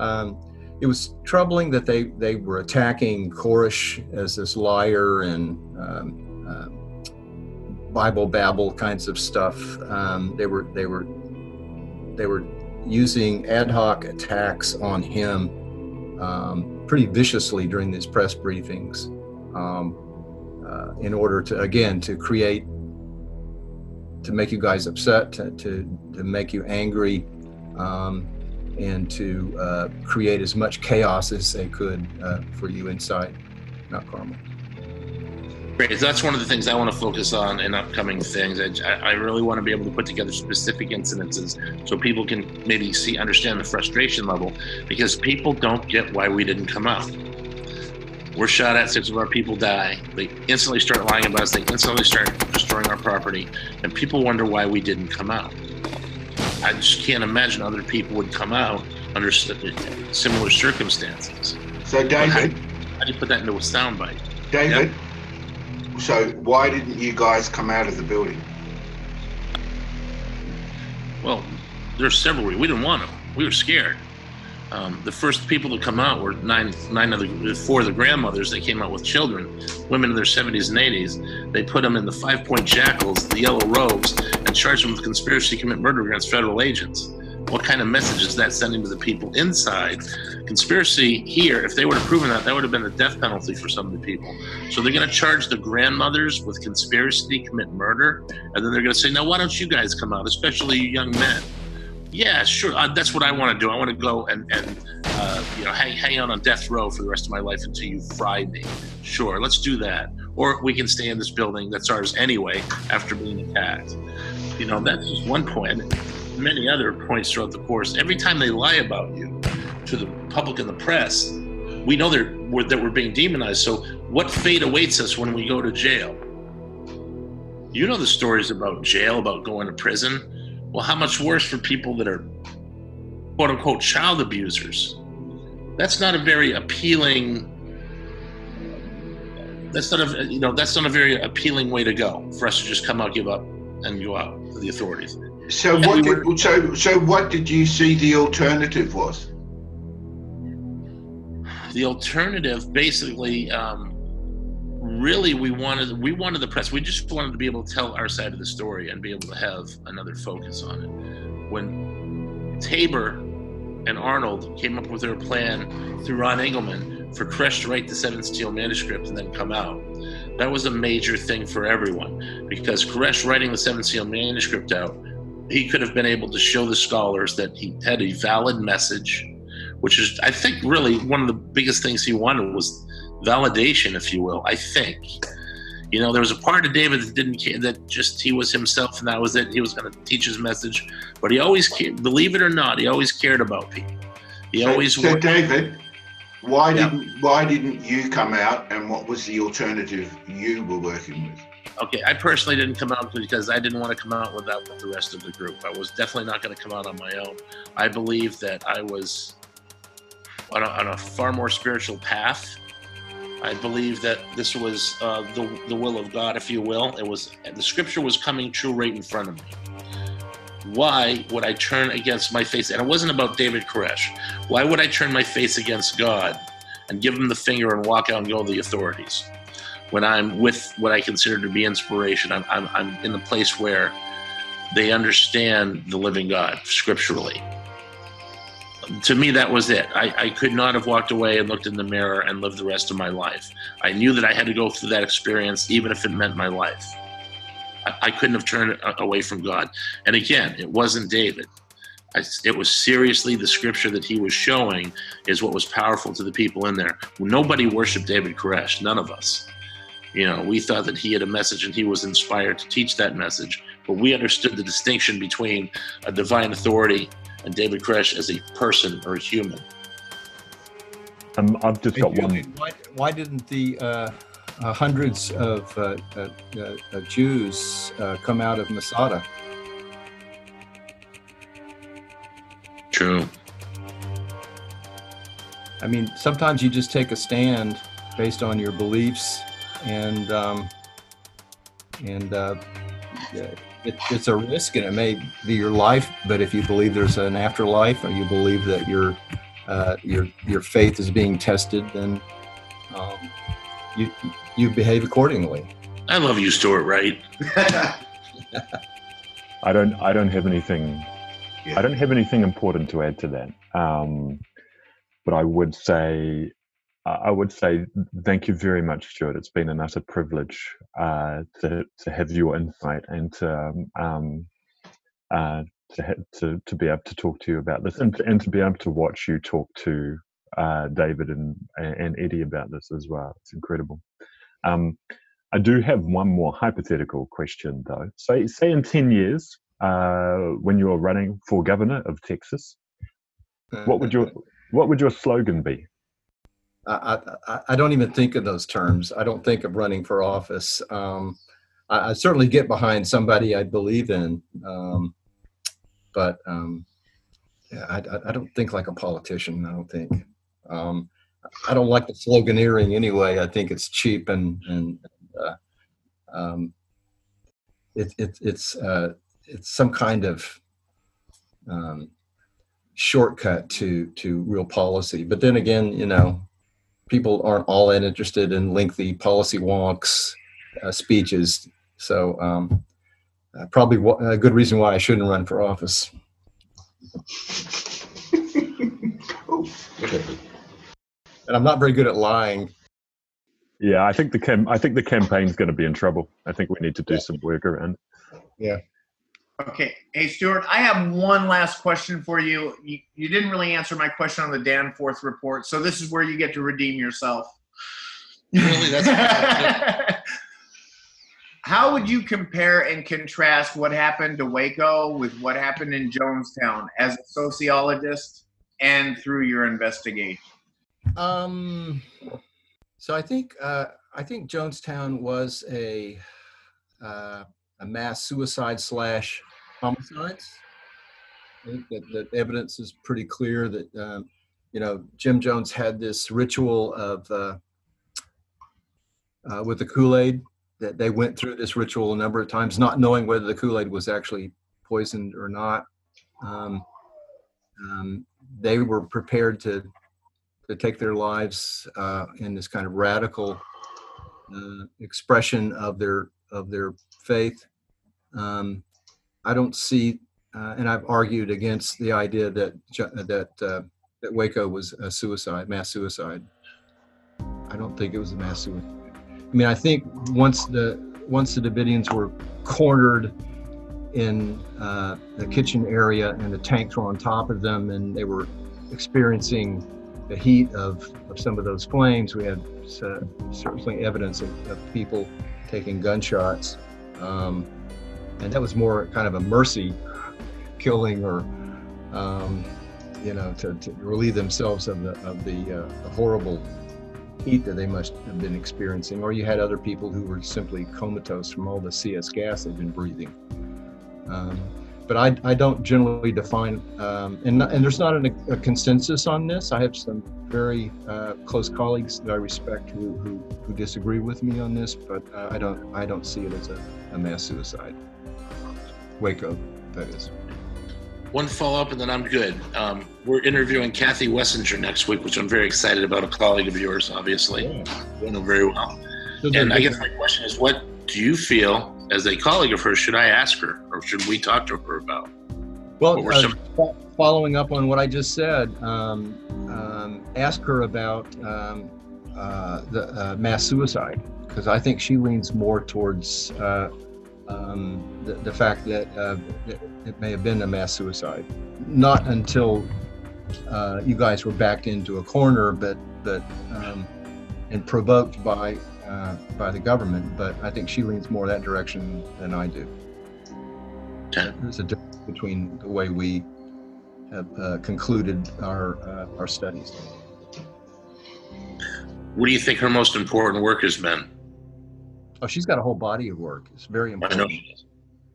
Um, it was troubling that they they were attacking Koresh as this liar and um, uh, Bible babble kinds of stuff. Um, they were they were they were using ad hoc attacks on him um, pretty viciously during these press briefings um, uh, in order to again to create to make you guys upset to to, to make you angry um, and to uh, create as much chaos as they could uh, for you inside Mount Carmel. Great. That's one of the things I want to focus on in upcoming things. I, I really want to be able to put together specific incidences so people can maybe see, understand the frustration level because people don't get why we didn't come out. We're shot at, six of our people die. They instantly start lying about us. They instantly start destroying our property, and people wonder why we didn't come out. I just can't imagine other people would come out under uh, similar circumstances. So, David, how do you put that into a soundbite? David, so why didn't you guys come out of the building? Well, there's several. We didn't want to. We were scared. Um, the first people to come out were nine, nine of the four of the grandmothers that came out with children, women in their 70s and 80s. They put them in the five-point jackals, the yellow robes, and charged them with conspiracy to commit murder against federal agents. What kind of message is that sending to the people inside? Conspiracy here, if they would have proven that, that would have been the death penalty for some of the people. So they're going to charge the grandmothers with conspiracy to commit murder, and then they're going to say, "Now, why don't you guys come out, especially you young men?" Yeah, sure. Uh, that's what I want to do. I want to go and, and uh, you know hang, hang out on death row for the rest of my life until you fry me. Sure, let's do that. Or we can stay in this building that's ours anyway after being attacked. You know, that's just one point. Many other points throughout the course. Every time they lie about you to the public and the press, we know they're, we're, that we're being demonized. So, what fate awaits us when we go to jail? You know the stories about jail, about going to prison. Well, how much worse for people that are quote unquote child abusers? That's not a very appealing. That's not a you know that's not a very appealing way to go for us to just come out, give up, and go out to the authorities. So And what we did, so so what did you see the alternative was? the alternative basically um, really we wanted we wanted the press we just wanted to be able to tell our side of the story and be able to have another focus on it. When tabor and arnold came up with their plan through ron engelman for Koresh to write the Seven Seal manuscript and then come out, that was a major thing for everyone because Koresh writing the Seven Seal manuscript out, he could have been able to show the scholars that he had a valid message, which is, I think, really one of the biggest things he wanted was validation, if you will. I think. You know, there was a part of David that didn't care, that just he was himself and that was it. He was going to teach his message, but he always cared, believe it or not, he always cared about people. He So, always so wa- David, why Yeah. didn't why didn't you come out, and what was the alternative you were working with? Okay, I personally didn't come out because I didn't want to come out without the rest of the group. I was definitely not going to come out on my own. I believe that I was on a, on a far more spiritual path. I believe that this was uh, the, the will of God, if you will. It was the scripture was coming true right in front of me. Why would I turn against my face? And it wasn't about David Koresh. Why would I turn my face against God and give him the finger and walk out and go to the authorities? when I'm with what I consider to be inspiration, I'm, I'm, I'm in the place where they understand the living God scripturally. To me, that was it. I, I could not have walked away and looked in the mirror and lived the rest of my life. I knew that I had to go through that experience, even if it meant my life. I, I couldn't have turned away from God. And again, it wasn't David. I, it was seriously the scripture that he was showing is what was powerful to the people in there. Nobody worshiped David Koresh, none of us. You know, we thought that he had a message and he was inspired to teach that message, but we understood the distinction between a divine authority and David Koresh as a person or a human. Um, I've just got Hey, one. Why, why didn't the uh, uh, hundreds of uh, uh, uh, uh, Jews uh, come out of Masada? True. I mean, sometimes you just take a stand based on your beliefs, and um, and uh, yeah, it, it's a risk, and it may be your life. But if you believe there's an afterlife, or you believe that your uh, your your faith is being tested, then um, you you behave accordingly. I love you, Stuart right [laughs] I don't. I don't have anything. Yeah. I don't have anything important to add to that. Um, but I would say, I would say, thank you very much, Stuart. It's been an utter privilege uh, to to have your insight and to um, um, uh, to, ha- to to be able to talk to you about this and to, and to be able to watch you talk to uh, David and and Eddie about this as well. It's incredible. Um, I do have one more hypothetical question, though. Say, say in ten years, uh, when you're running for governor of Texas, what would your what would your slogan be? I, I, don't even think of those terms. I don't think of running for office. Um, I, I certainly get behind somebody I believe in, um, but um, yeah, I don't think like a politician. I don't think. Um, I don't like the sloganeering anyway. I think it's cheap and and uh, um, it, it, it's uh, it's some kind of um, shortcut to to real policy. But then again, you know, people aren't all that interested in lengthy policy wonks uh, speeches. So um, uh, probably wa- a good reason why I shouldn't run for office. [laughs] And I'm not very good at lying. Yeah, I think the cam- I think the campaign's going to be in trouble. I think we need to do some work around. Okay. Hey, Stuart, I have one last question for you. you. You didn't really answer my question on the Danforth report, so this is where you get to redeem yourself. Really? That's How would you compare and contrast what happened to Waco with what happened in Jonestown as a sociologist and through your investigation? Um, so I think uh, I think Jonestown was a uh, a mass suicide slash homicides. I think that, that evidence is pretty clear that um, you know Jim Jones had this ritual of uh, uh, with the Kool Aid that they went through this ritual a number of times, not knowing whether the Kool Aid was actually poisoned or not. Um, um, they were prepared to to take their lives uh, in this kind of radical uh, expression of their of their faith. Um, I don't see, uh, and I've argued against the idea that that uh, that Waco was a suicide, mass suicide. I don't think it was a mass suicide. I mean, I think once the once the Davidians were cornered in uh, the kitchen area and the tanks were on top of them and they were experiencing the heat of, of some of those flames, we had uh, certainly evidence of, of, people taking gunshots. Um, and that was more kind of a mercy killing or um, you know, to, to, relieve themselves of the of the, uh, the, horrible heat that they must have been experiencing. Or you had other people who were simply comatose from all the CS gas they've been breathing. Um, but I, I don't generally define, um, and, and there's not an, a consensus on this. I have some very uh, close colleagues that I respect who, who, who disagree with me on this, but uh, I don't I don't see it as a, a mass suicide. Waco, that is. One follow up, and then I'm good. Um, we're interviewing Kathy Wessinger next week, which I'm very excited about. A colleague of yours, obviously, yeah. you know very well. and I guess my question is, what do you feel as a colleague of hers? Should I ask her, or should we talk to her about? Well, uh, some- following up on what I just said, um, um, ask her about um, uh, the uh, mass suicide because I think she leans more towards uh, um, the, the, fact that uh, it may have been a mass suicide. Not until uh, you guys were backed into a corner, but but um, and provoked by uh, by the government. But I think she leans more that direction than I do. There's a difference between the way we have uh, concluded our uh, our studies. What do you think her most important work has been? Oh, she's got a whole body of work. It's very important.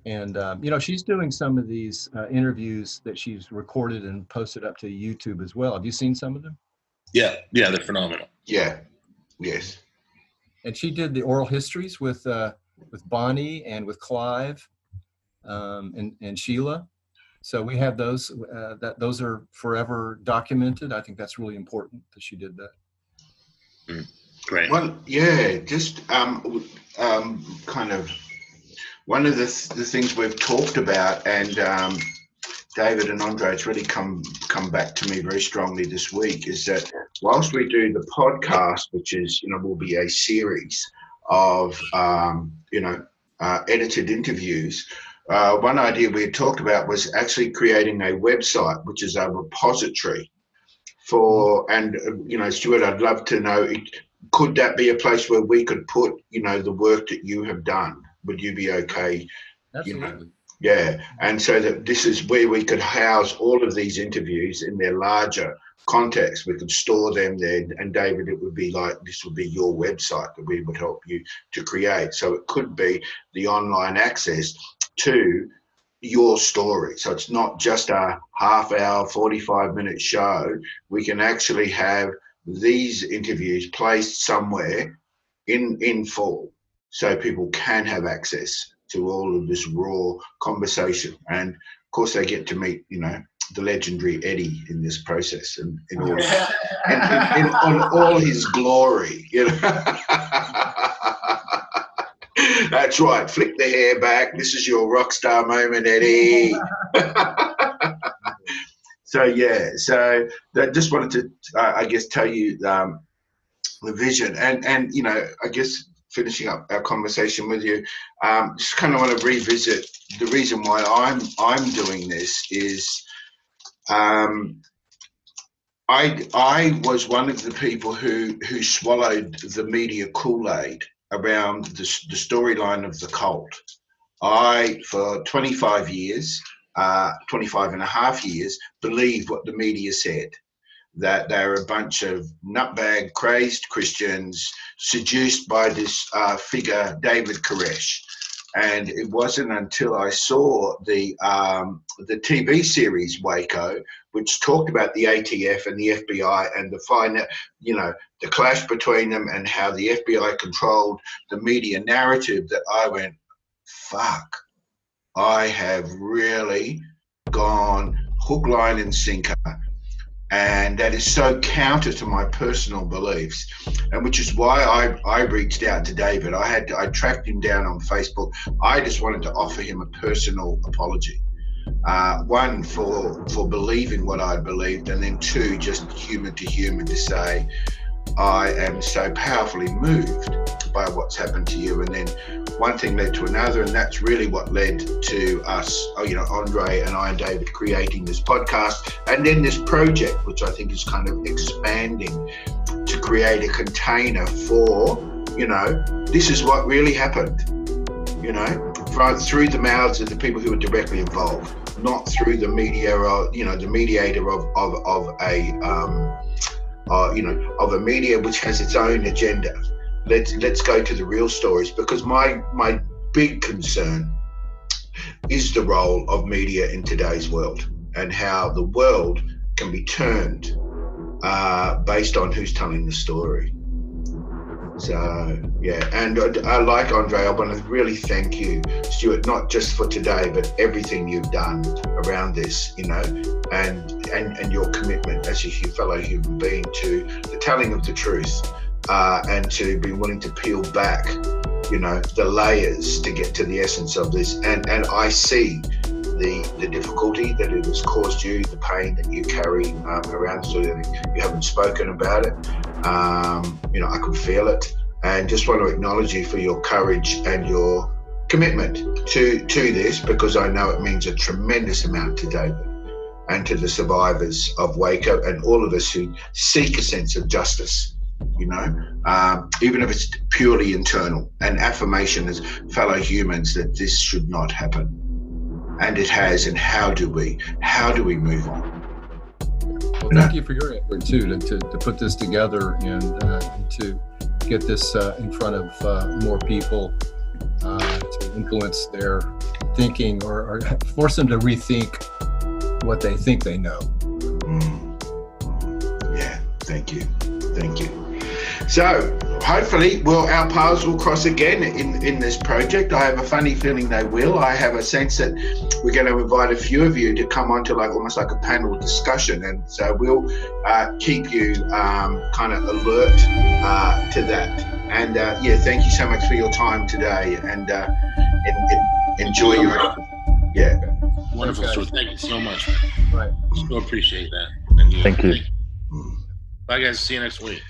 And um, you know, she's doing some of these uh, interviews that she's recorded and posted up to YouTube as well. Have you seen some of them? Yeah, yeah, they're phenomenal. Yeah, yes. And she did the oral histories with uh, with Bonnie and with Clive um, and and Sheila. So we have those. Uh, that those are forever documented. I think that's really important that she did that. Mm, great. Well, yeah, just um, um, kind of one of the, th- the things we've talked about, and um, David and Andre, it's really come come back to me very strongly this week, is that whilst we do the podcast, which is you know will be a series of um, you know uh, edited interviews. Uh, one idea we had talked about was actually creating a website, which is a repository for, and uh, you know, Stuart, I'd love to know, could that be a place where we could put, you know, the work that you have done? would you be okay? Absolutely. You know, yeah, and so that this is where we could house all of these interviews in their larger context. We could store them there, and David, it would be like this would be your website that we would help you to create. So it could be the online access to your story. So it's not just a half hour, 45 minute show. We can actually have these interviews placed somewhere in in full so people can have access to all of this raw conversation. And of course, they get to meet, you know, the legendary Eddie in this process and in all, in, in, in, on all his glory, you know. [laughs] That's right. Flick the hair back. This is your rock star moment, Eddie. [laughs] so yeah, so I just wanted to, uh, I guess, tell you um, the vision, and and you know, I guess finishing up our conversation with you, um, just kind of want to revisit the reason why I'm I'm doing this is um, I I was one of the people who who swallowed the media Kool Aid around the, the storyline of the cult. I for 25 years, uh, 25 and a half years, believed what the media said that they're a bunch of nutbag crazed Christians seduced by this uh, figure, David Koresh. And it wasn't until I saw the um, the TV series Waco, which talked about the ATF and the FBI and the fine, you know, the clash between them and how the FBI controlled the media narrative, that I went, fuck, I have really gone hook, line, and sinker. And that is so counter to my personal beliefs and which is why I, I reached out to david. I had i tracked him down on facebook. I just wanted to offer him a personal apology. Uh, one for for believing what i believed and then two just human to human to say I am so powerfully moved by what's happened to you. And then one thing led to another, and that's really what led to us, oh, you know, Andre and I and David creating this podcast, and then this project, which I think is kind of expanding to create a container for, you know, this is what really happened, you know, right through the mouths of the people who were directly involved, not through the media or, you know, the mediator of, of, of a, um, uh, you know, of a media which has its own agenda. Let's let's go to the real stories because my my big concern is the role of media in today's world and how the world can be turned uh, based on who's telling the story. So yeah, and I, I like Andre. I want to really thank you, Stuart, not just for today, but everything you've done around this. You know, and and and your commitment as a fellow human being to the telling of the truth, uh, and to be willing to peel back, you know, the layers to get to the essence of this. And and I see the, the difficulty that it has caused you, the pain that you carry um, around, so you haven't spoken about it. Um, you know, I can feel it, and just want to acknowledge you for your courage and your commitment to to this because I know it means a tremendous amount to David and to the survivors of Waco and all of us who seek a sense of justice. You know, um, even if it's purely internal, and affirmation as fellow humans that this should not happen, and it has. And how do we? How do we move on? Well, thank you for your effort too to, to, to put this together and uh, to get this uh, in front of uh, more people uh, to influence their thinking or, or, [laughs] force them to rethink what they think they know. Mm. Yeah, thank you. Thank you. So hopefully, well, our paths will cross again in, in this project. I have a funny feeling they will. I have a sense that we're going to invite a few of you to come on to like almost like a panel discussion, and so we'll uh, keep you um, kind of alert uh, to that. And uh, yeah, thank you so much for your time today, and uh, in, in, enjoy your yeah. Wonderful, okay. Thank you so much. Right. So appreciate that. And, thank you. Thank you. Bye, guys. See you next week.